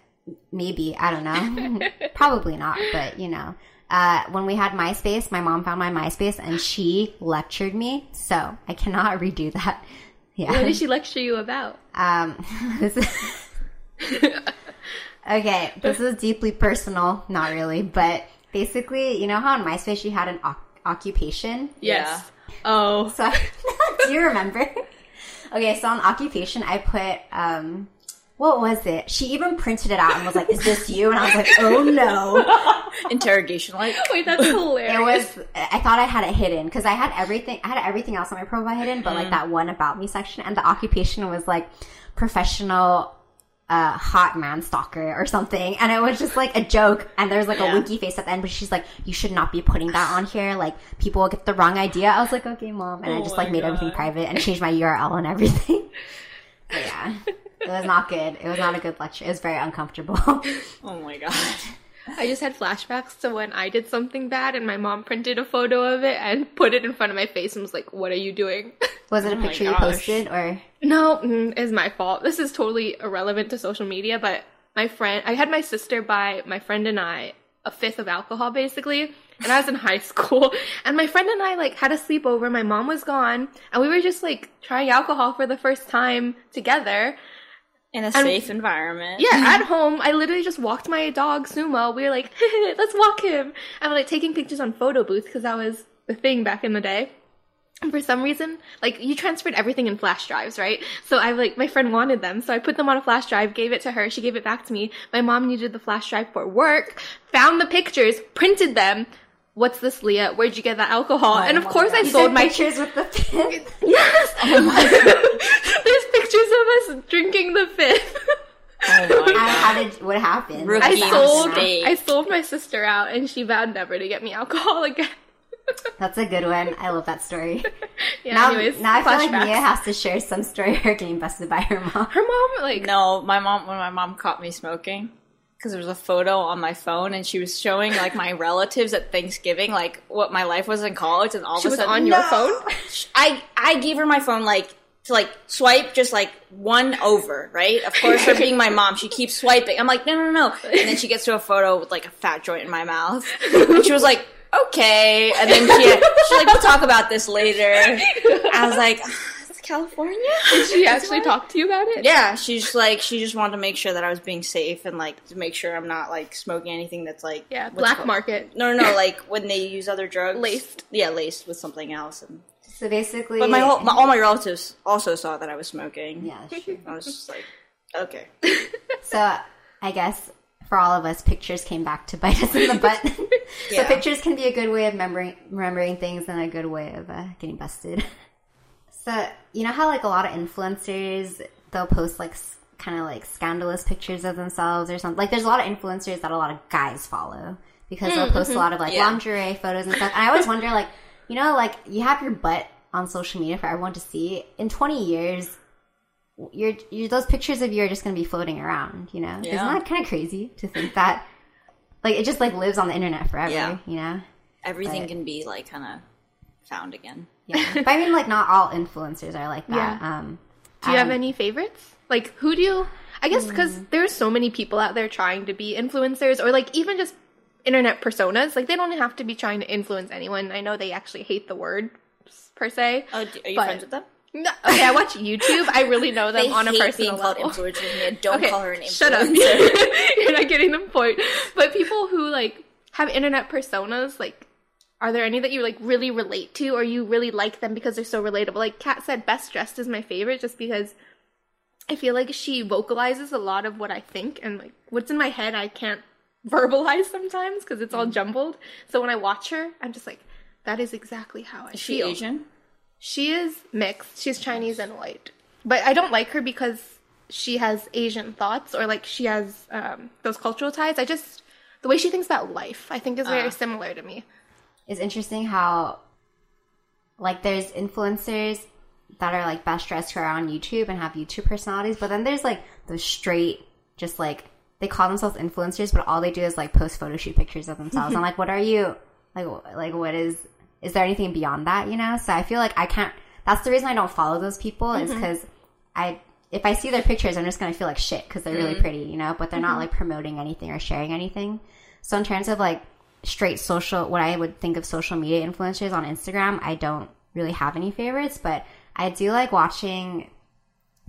[SPEAKER 3] maybe I don't know, *laughs* probably not, but you know. Uh, when we had MySpace, my mom found my MySpace and she lectured me, so I cannot *laughs* redo that. Yeah.
[SPEAKER 2] What did she lecture you about?
[SPEAKER 3] Um, *laughs* this is okay. This is deeply personal, not really, but basically, you know how on MySpace you had an o- occupation.
[SPEAKER 2] Yes. Oh.
[SPEAKER 3] So, do you remember? Okay, so on occupation, I put um, what was it? She even printed it out and was like, "Is this you?" And I was like, "Oh no!" *laughs*
[SPEAKER 1] Interrogation like.
[SPEAKER 2] Wait, that's hilarious.
[SPEAKER 3] It was. I thought I had it hidden because I had everything. I had everything else on my profile hidden, but like that one about me section and the occupation was like professional uh, hot man stalker or something. And it was just like a joke. And there's like a winky face at the end, but she's like, you should not be putting that on here. Like people will get the wrong idea. I was like, okay, mom. And I
[SPEAKER 1] Oh
[SPEAKER 3] just like made everything private and changed my URL and everything. *laughs* But yeah. It was not good. It was not a good lecture. It was very uncomfortable. *laughs*
[SPEAKER 1] Oh my god.
[SPEAKER 2] I just had flashbacks to when I did something bad and my mom printed a photo of it and put it in front of my face and was like, What are you doing?
[SPEAKER 3] Was it a
[SPEAKER 1] Oh
[SPEAKER 3] picture you posted or?
[SPEAKER 2] No, mm, it's my fault. This is totally irrelevant to social media, but my friend, I had my sister buy my friend and I a fifth of alcohol basically, and I was in *laughs* high school, and my friend and I like had a sleepover. My mom was gone, and we were just like trying alcohol for the first time together.
[SPEAKER 1] In a safe environment.
[SPEAKER 2] Yeah, *laughs* at home, I literally just walked my dog Sumo. We were like, *laughs* let's walk him. And we're like taking pictures on photo booth because that was the thing back in the day. And for some reason, like you transferred everything in flash drives, right? So I like my friend wanted them, so I put them on a flash drive, gave it to her. She gave it back to me. My mom needed the flash drive for work, found the pictures, printed them. What's this, Leah? Where'd you get that alcohol? Oh and of course, I
[SPEAKER 3] You
[SPEAKER 2] sold my
[SPEAKER 3] pictures with the pin. *laughs*
[SPEAKER 2] yes. Oh *laughs* There's pictures of us drinking the fifth.
[SPEAKER 1] Oh my
[SPEAKER 3] How, *laughs*
[SPEAKER 1] god.
[SPEAKER 3] how did what happened?
[SPEAKER 1] Rookie
[SPEAKER 2] I sold
[SPEAKER 1] mistake.
[SPEAKER 2] I sold my sister out and she vowed never to get me alcohol again.
[SPEAKER 3] That's a good one. I love that story.
[SPEAKER 2] yeah,
[SPEAKER 3] now,
[SPEAKER 2] anyways,
[SPEAKER 3] now I feel like
[SPEAKER 2] flashbacks.
[SPEAKER 3] Mia has to share some story of her getting busted by her mom.
[SPEAKER 2] her mom like
[SPEAKER 1] No, my mom when my mom caught me smoking because there was a photo on my phone and she was showing like my relatives at Thanksgiving like what my life was in college and all
[SPEAKER 2] she
[SPEAKER 1] of a
[SPEAKER 2] was
[SPEAKER 1] sudden
[SPEAKER 2] on your
[SPEAKER 1] No!
[SPEAKER 2] phone. *laughs*
[SPEAKER 1] I I gave her my phone like to like swipe just like one over, right? Of course, her being my mom, she keeps swiping. I'm like, no, no, no. And then she gets to a photo with like a fat joint in my mouth, and she was like, okay. And then she she's like, we'll talk about this later. I was like, it's *laughs* Did
[SPEAKER 2] She actually talk to you about it.
[SPEAKER 1] Yeah, she's like she just wanted to make sure that I was being safe and like to make sure I'm not like smoking anything that's like
[SPEAKER 2] Yeah, black
[SPEAKER 1] called?
[SPEAKER 2] market.
[SPEAKER 1] No, no, no, *laughs* like when they use other drugs,
[SPEAKER 2] Laced.
[SPEAKER 1] Yeah, laced with something else. And
[SPEAKER 3] So basically,
[SPEAKER 1] but my whole my, all my relatives also saw that I was smoking.
[SPEAKER 3] yeah, that's.
[SPEAKER 1] I was just like, okay. *laughs*
[SPEAKER 3] So I guess for all of us, pictures came back to bite us in the butt. so pictures can be a good way of remembering remembering things and a good way of uh, getting busted. You know how like a lot of influencers they'll post like kind of like scandalous pictures of themselves or something. Like there's a lot of influencers that a lot of guys follow because they'll hmm, post a hmm, lot of like
[SPEAKER 1] Yeah.
[SPEAKER 3] lingerie photos and stuff. And I always *laughs* wonder like you know like you have your butt on social media for everyone to see. In 20 years, you're, you those pictures of you are just going to be floating around. You know,
[SPEAKER 1] Yeah.
[SPEAKER 3] isn't that kind of crazy to think that? Like it just like lives on the internet forever.
[SPEAKER 1] Yeah.
[SPEAKER 3] You know.
[SPEAKER 1] Everything
[SPEAKER 3] But-
[SPEAKER 1] can be like kind of found again.
[SPEAKER 3] Yeah, *laughs* but I mean, like not all influencers are like that.
[SPEAKER 2] Yeah.
[SPEAKER 3] Um,
[SPEAKER 2] Do you have
[SPEAKER 3] um,
[SPEAKER 2] any favorites? Like, who do you? I guess because
[SPEAKER 3] Hmm.
[SPEAKER 2] there's so many people out there trying to be influencers, or like even just internet personas. Like, they don't have to be trying to influence anyone. I know they actually hate the word per se.
[SPEAKER 1] Oh, do, are you
[SPEAKER 2] But-
[SPEAKER 1] friends with them?
[SPEAKER 2] No, okay, I watch YouTube. I really know *laughs* them
[SPEAKER 1] They
[SPEAKER 2] on a
[SPEAKER 1] hate
[SPEAKER 2] personal
[SPEAKER 1] being called
[SPEAKER 2] level.
[SPEAKER 1] influencers. Mia. Don't *laughs*
[SPEAKER 2] okay,
[SPEAKER 1] call her an influencer.
[SPEAKER 2] shut up. You're not getting the point. But people who like have internet personas, like, are there any that you like really relate to, or you really like them because they're so relatable? Like Kat said, Best Dressed is my favorite, just because I feel like she vocalizes a lot of what I think, and like what's in my head, I can't *laughs* verbalize sometimes because it's all
[SPEAKER 1] Mm.
[SPEAKER 2] jumbled. So when I watch her, I'm just like, that is exactly how I
[SPEAKER 1] Is she
[SPEAKER 2] feel.
[SPEAKER 1] Asian?
[SPEAKER 2] She is mixed. She's Chinese and white. But I don't like her because she has Asian thoughts or like she has um, those cultural ties. I just the way she thinks about life, I think, is very
[SPEAKER 1] Ah.
[SPEAKER 2] similar to me.
[SPEAKER 3] It's interesting how like there's influencers that are like best dressed who are on YouTube and have YouTube personalities, but then there's like the straight, just like they call themselves influencers, but all they do is like post photo shoot pictures of themselves. I'm *laughs* like, what are you like? Like, what is? Is there anything beyond that? You know? So I feel like I can't. That's the reason I don't follow those people is because I if I see their pictures, I'm just gonna feel like shit because they're really
[SPEAKER 2] Mm-hmm.
[SPEAKER 3] pretty, you know. But they're not like promoting anything or sharing anything. So in terms of like straight social, what I would think of social media influencers on Instagram, I don't really have any favorites, but I do like watching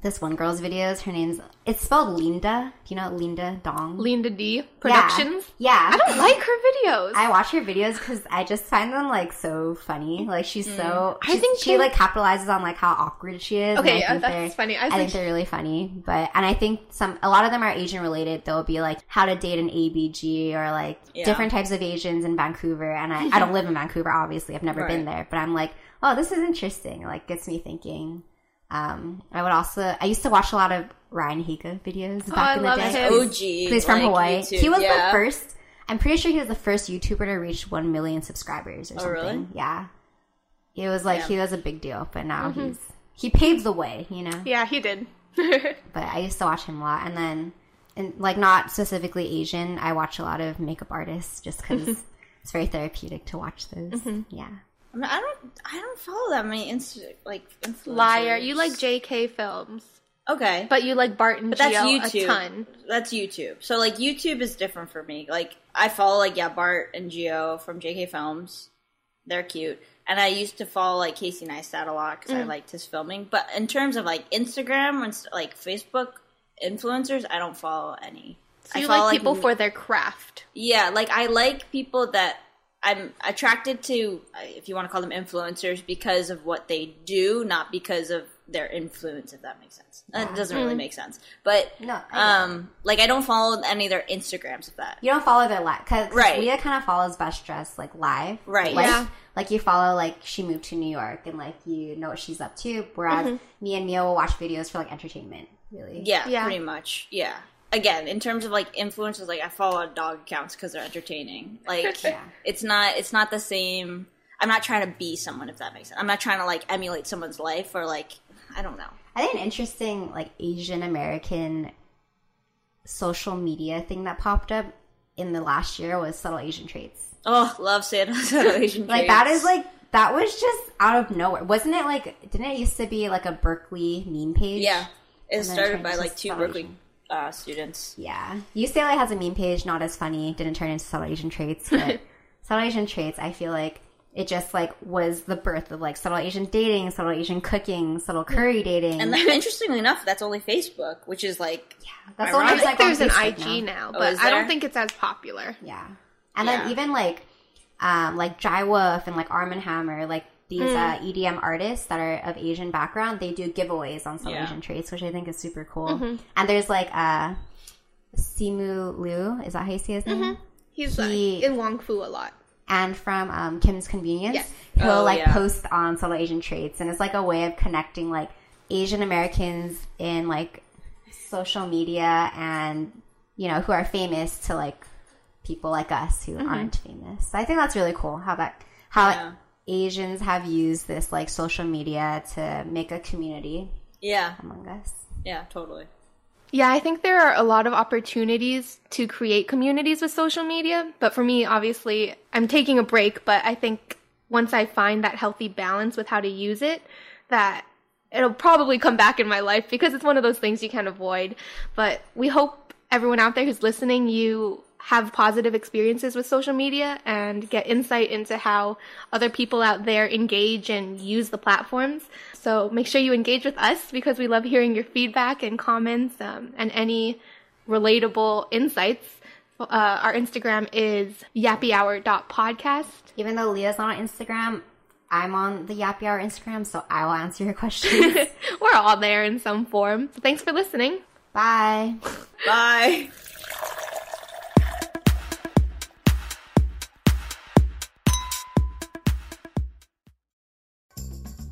[SPEAKER 3] this one girl's videos. Her name's it's spelled Linda. Do you know Linda Dong?
[SPEAKER 2] Linda D Productions.
[SPEAKER 3] Yeah.
[SPEAKER 2] I don't like her videos.
[SPEAKER 3] I watch her videos because I just find them like so funny. Like she's so.
[SPEAKER 2] Mm. I think
[SPEAKER 3] she
[SPEAKER 2] they-
[SPEAKER 3] like capitalizes on like how awkward she is.
[SPEAKER 2] Okay,
[SPEAKER 3] I
[SPEAKER 2] yeah, that's funny. I
[SPEAKER 3] I,
[SPEAKER 2] think
[SPEAKER 3] think they're really funny, but and I think some a lot of them are Asian related. They'll be like how to date an ABG or like
[SPEAKER 1] Yeah.
[SPEAKER 3] different types of Asians in Vancouver. And I, I don't *laughs* live in Vancouver, obviously. I've never been there, but I'm like, oh, this is interesting. Like gets me thinking. Um, I would also I used to watch a lot of Ryan Higa videos back
[SPEAKER 2] Oh, I
[SPEAKER 3] in the
[SPEAKER 2] love
[SPEAKER 3] day.
[SPEAKER 2] him.
[SPEAKER 1] OG.
[SPEAKER 3] He's from
[SPEAKER 1] like,
[SPEAKER 3] Hawaii.
[SPEAKER 1] YouTube,
[SPEAKER 3] he was
[SPEAKER 1] yeah.
[SPEAKER 3] the first. I'm pretty sure he was the first YouTuber to reach one million subscribers or
[SPEAKER 1] Oh,
[SPEAKER 3] something.
[SPEAKER 1] really?
[SPEAKER 3] Yeah. It was like
[SPEAKER 1] Yeah.
[SPEAKER 3] he was a big deal, but now
[SPEAKER 2] Mm-hmm.
[SPEAKER 3] he's he paved the way, you know.
[SPEAKER 2] yeah, he did. *laughs*
[SPEAKER 3] But I used to watch him a lot, and then, and like not specifically Asian, I watch a lot of makeup artists just because *laughs* it's very therapeutic to watch those.
[SPEAKER 2] Mm-hmm.
[SPEAKER 3] Yeah.
[SPEAKER 1] I, mean, I don't. I don't follow that many insta like influencers.
[SPEAKER 2] Liar. You like JK films,
[SPEAKER 1] Okay,
[SPEAKER 2] but you like Barton.
[SPEAKER 1] But that's
[SPEAKER 2] Gio
[SPEAKER 1] YouTube.
[SPEAKER 2] a ton.
[SPEAKER 1] That's YouTube. So like YouTube is different for me. Like I follow like yeah Bart and Geo from JK Films. They're cute. And I used to follow like Casey Neistat a lot because I mm. liked his filming. But in terms of like Instagram and like Facebook influencers, I don't follow any.
[SPEAKER 2] So
[SPEAKER 1] I follow,
[SPEAKER 2] like people
[SPEAKER 1] m-
[SPEAKER 2] for their craft.
[SPEAKER 1] yeah, like I like people that I'm attracted to, uh, if you want to call them influencers, because of what they do, not because of their influence. If that makes sense, that doesn't really make sense. But
[SPEAKER 3] No, I
[SPEAKER 1] um, like I don't follow any of their Instagrams of that.
[SPEAKER 3] You don't follow their live because
[SPEAKER 1] Right.
[SPEAKER 3] Leah kind of follows Best Dressed like live,
[SPEAKER 1] Right.
[SPEAKER 3] Like,
[SPEAKER 2] Yeah.
[SPEAKER 3] Like you follow like she moved to New York and like you know what she's up to. Whereas
[SPEAKER 2] Mm-hmm.
[SPEAKER 3] me and Mia will watch videos for like entertainment. Really,
[SPEAKER 1] Yeah,
[SPEAKER 2] Yeah.
[SPEAKER 1] pretty much. Yeah. Again, in terms of like influencers, like I follow dog accounts because they're entertaining. *laughs* Like
[SPEAKER 3] Yeah.
[SPEAKER 1] it's not it's not the same. I'm not trying to be someone if that makes sense. I'm not trying to like emulate someone's life or like I don't know.
[SPEAKER 3] I think an interesting like Asian American social media thing that popped up in the last year was subtle Asian traits.
[SPEAKER 1] Oh, love *laughs* subtle Asian traits.
[SPEAKER 3] Like that is like that was just out of nowhere, wasn't it? Like didn't it used to be like a Berkeley meme page?
[SPEAKER 1] yeah. It started by like two Berkeley
[SPEAKER 3] Asian.
[SPEAKER 1] Uh, students.
[SPEAKER 3] Yeah. UCLA has a meme page, not as funny, didn't turn into subtle Asian traits, but *laughs* subtle Asian traits, I feel like it just like was the birth of like subtle Asian dating, subtle Asian cooking, subtle curry dating.
[SPEAKER 1] And then, interestingly enough, that's only Facebook, which is like yeah,
[SPEAKER 3] that's
[SPEAKER 1] ironic.
[SPEAKER 3] only
[SPEAKER 2] I
[SPEAKER 3] just,
[SPEAKER 2] think
[SPEAKER 3] like on
[SPEAKER 2] there's an IG
[SPEAKER 3] now.
[SPEAKER 2] now,
[SPEAKER 1] Oh,
[SPEAKER 2] but
[SPEAKER 1] is
[SPEAKER 2] I don't think it's as popular.
[SPEAKER 3] Yeah. And
[SPEAKER 1] Yeah.
[SPEAKER 3] then even like um like Jai Wolf and like ARMNHMR, like these
[SPEAKER 2] Mm.
[SPEAKER 3] uh, EDM artists that are of Asian background, they do giveaways on some
[SPEAKER 1] Yeah.
[SPEAKER 3] Asian traits, which I think is super cool.
[SPEAKER 2] Mm-hmm.
[SPEAKER 3] And there's like uh Simu Liu, is that how you say his name?
[SPEAKER 2] Mm-hmm. He's
[SPEAKER 3] He-
[SPEAKER 2] like in Wong Fu a lot.
[SPEAKER 3] and from um, Kim's Convenience.
[SPEAKER 2] Yes.
[SPEAKER 3] He'll
[SPEAKER 1] Oh,
[SPEAKER 3] like
[SPEAKER 1] yeah.
[SPEAKER 3] post on subtle Asian traits, and it's like a way of connecting like Asian Americans in like social media and you know who are famous to like people like us who aren't famous. So I think that's really cool how that how
[SPEAKER 1] Yeah.
[SPEAKER 3] Asians have used this like social media to make a community
[SPEAKER 1] yeah,
[SPEAKER 3] among us.
[SPEAKER 1] yeah, totally.
[SPEAKER 2] Yeah, I think there are a lot of opportunities to create communities with social media. But for me, obviously, I'm taking a break. But I think once I find that healthy balance with how to use it, that it'll probably come back in my life because it's one of those things you can't avoid. But we hope everyone out there who's listening, you have positive experiences with social media and get insight into how other people out there engage and use the platforms. So make sure you engage with us because we love hearing your feedback and comments um, and any relatable insights. Uh, our Instagram is yappiehour.podcast.
[SPEAKER 3] Even though Leah's not on Instagram, I'm on the Yappie Hour Instagram, so I will answer your *laughs* questions.
[SPEAKER 2] We're all there in some form. So thanks for listening.
[SPEAKER 3] Bye.
[SPEAKER 1] Bye.